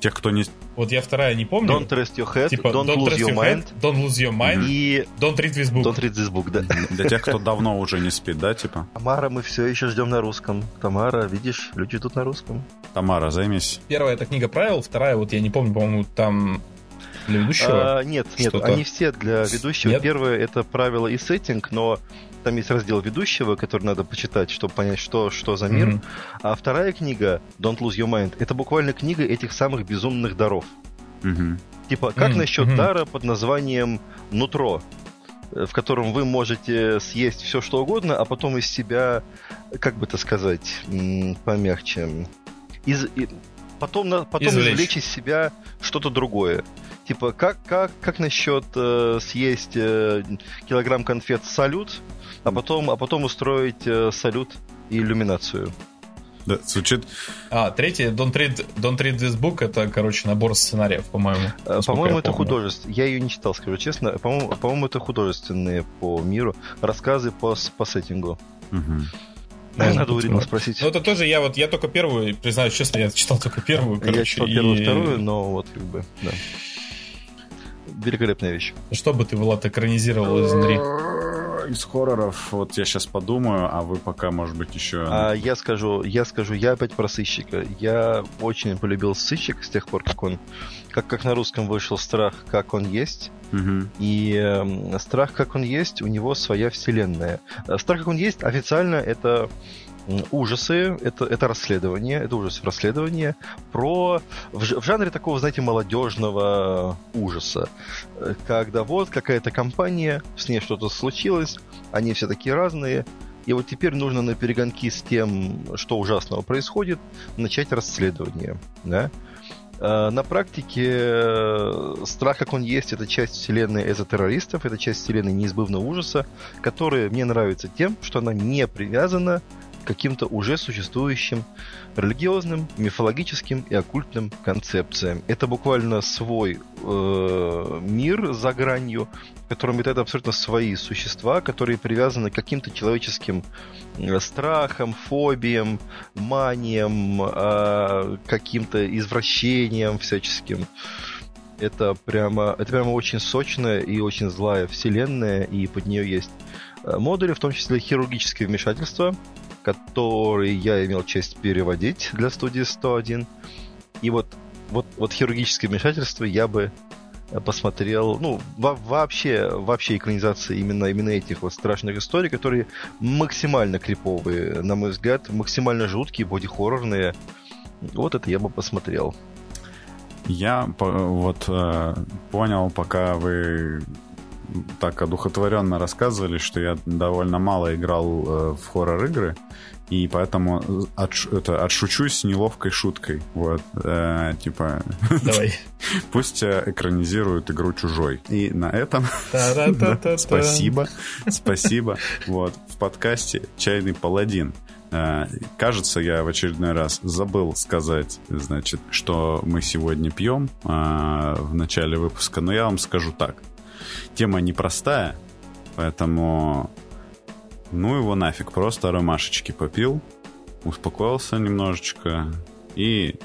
Тех, кто не... Вот я вторая не помню. Don't rest your head, типа, don't, lose trust your your mind head, don't lose your mind, и don't read this book. don't read this book, да. Для тех, кто давно уже не спит, да, типа? Тамара мы все еще ждем на русском. Тамара, видишь, люди тут на русском. Тамара, займись. Первая это книга правил, вторая, вот я не помню, по-моему, там для ведущего. А, нет, нет, они все для ведущего. Нет? Первое это правила и сеттинг, но там есть раздел ведущего, который надо почитать, чтобы понять, что, что за мир. Мгм. А вторая книга, Don't Lose Your Mind, это буквально книга этих самых безумных даров. Мгм. Типа, как Мгм, насчет мгм. дара под названием «Нутро», э, в котором вы можете съесть все, что угодно, а потом из себя, как бы это сказать, помягче, из, и- потом, на- потом Извлечь. извлечь из себя что-то другое. Типа, как, как, как насчет э, съесть э, килограмм конфет «Салют», а потом, а потом устроить э, салют и иллюминацию? Да, звучит... А, третий, Don't Read, Don't Read This Book, это, короче, набор сценариев, по-моему. Э, По-моему, это художество. Я ее не читал, скажу честно. По-моему, по-моему, это художественные по миру рассказы по, по сеттингу. Может Надо у Рима спросить. Ну, это тоже я вот, я только первую, признаюсь честно, я читал только первую, короче. Я читал первую, и- вторую, но вот как бы, да. Великолепная вещь. Что бы ты, Влад, экранизировал из Нри? Из хорроров, вот я сейчас подумаю, а вы пока, может быть, еще... А я скажу, я скажу, я опять про сыщика. Я очень полюбил сыщик с тех пор, как он, как, как на русском вышел страх, как он есть. Мгм. И эм, страх, как он есть, у него своя вселенная. Э, Страх, как он есть, официально это ужасы, это, это расследование, это ужасы в расследовании про в, в жанре такого, знаете, молодежного ужаса, Э, когда вот какая-то компания, с ней что-то случилось, они все такие разные, и вот теперь нужно на перегонки с тем, что ужасного происходит, начать расследование, да? Э, На практике э, страх, как он есть, это часть вселенной эзотеррористов, это часть вселенной неизбывного ужаса, которая мне нравится тем, что она не привязана каким-то уже существующим религиозным, мифологическим и оккультным концепциям. Это буквально свой э, мир за гранью, в котором обитают абсолютно свои существа, которые привязаны к каким-то человеческим э, страхам, фобиям, маниям, э, каким-то извращениям всяческим. Это прямо, это прямо очень сочная и очень злая вселенная, и под нее есть э, модули, в том числе хирургические вмешательства, которые я имел честь переводить для студии 101. И вот, вот, вот хирургические вмешательства я бы э, посмотрел, ну, во- вообще, вообще экранизации именно, именно этих вот страшных историй, которые максимально криповые, на мой взгляд, максимально жуткие, боди-хоррорные. Вот это я бы посмотрел. Я вот э, понял, пока вы так одухотворенно рассказывали, что я довольно мало играл э, в хоррор-игры, и поэтому отш- это, отшучусь неловкой шуткой. Вот, э, типа, [LAUGHS] Давай. пусть э, экранизируют игру «Чужой». И на этом [LAUGHS] Спасибо, спасибо. Вот, в подкасте «Чайный паладин». Э, Кажется, я в очередной раз забыл сказать, значит, что мы сегодня пьем э, в начале выпуска, но я вам скажу так. Тема непростая, поэтому ну его нафиг, просто ромашечки попил, успокоился немножечко и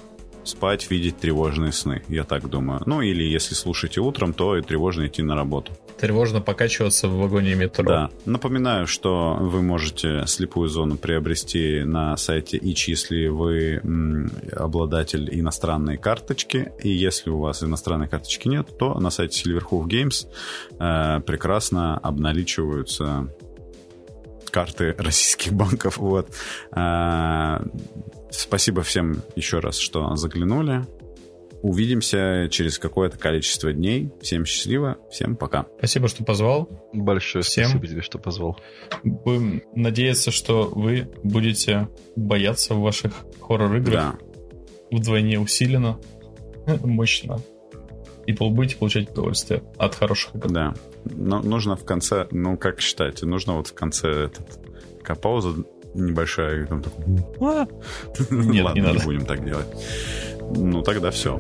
спать, видеть тревожные сны, я так думаю. Ну или если слушаете утром, то и тревожно идти на работу. Тревожно покачиваться в вагоне метро. Да. Напоминаю, что вы можете слепую зону приобрести на сайте ИЧ, если вы обладатель иностранной карточки. И если у вас иностранной карточки нет, то на сайте Silverhoof Games э, прекрасно обналичиваются карты российских банков. Вот. Э, спасибо всем еще раз, что заглянули. Увидимся через какое-то количество дней. Всем счастливо, всем пока. Спасибо, что позвал. Большое Всем. спасибо тебе, что позвал. Будем надеяться, что вы будете бояться в ваших хоррор-играх Да. вдвойне усиленно. [LAUGHS] Мощно. и будете получать удовольствие от хороших игр. Да. Но нужно в конце, ну, как считаете, нужно вот в конце этот, такая пауза небольшая, и там такой... [LAUGHS] Нет, Ладно, не надо. не будем так делать. Ну, тогда все.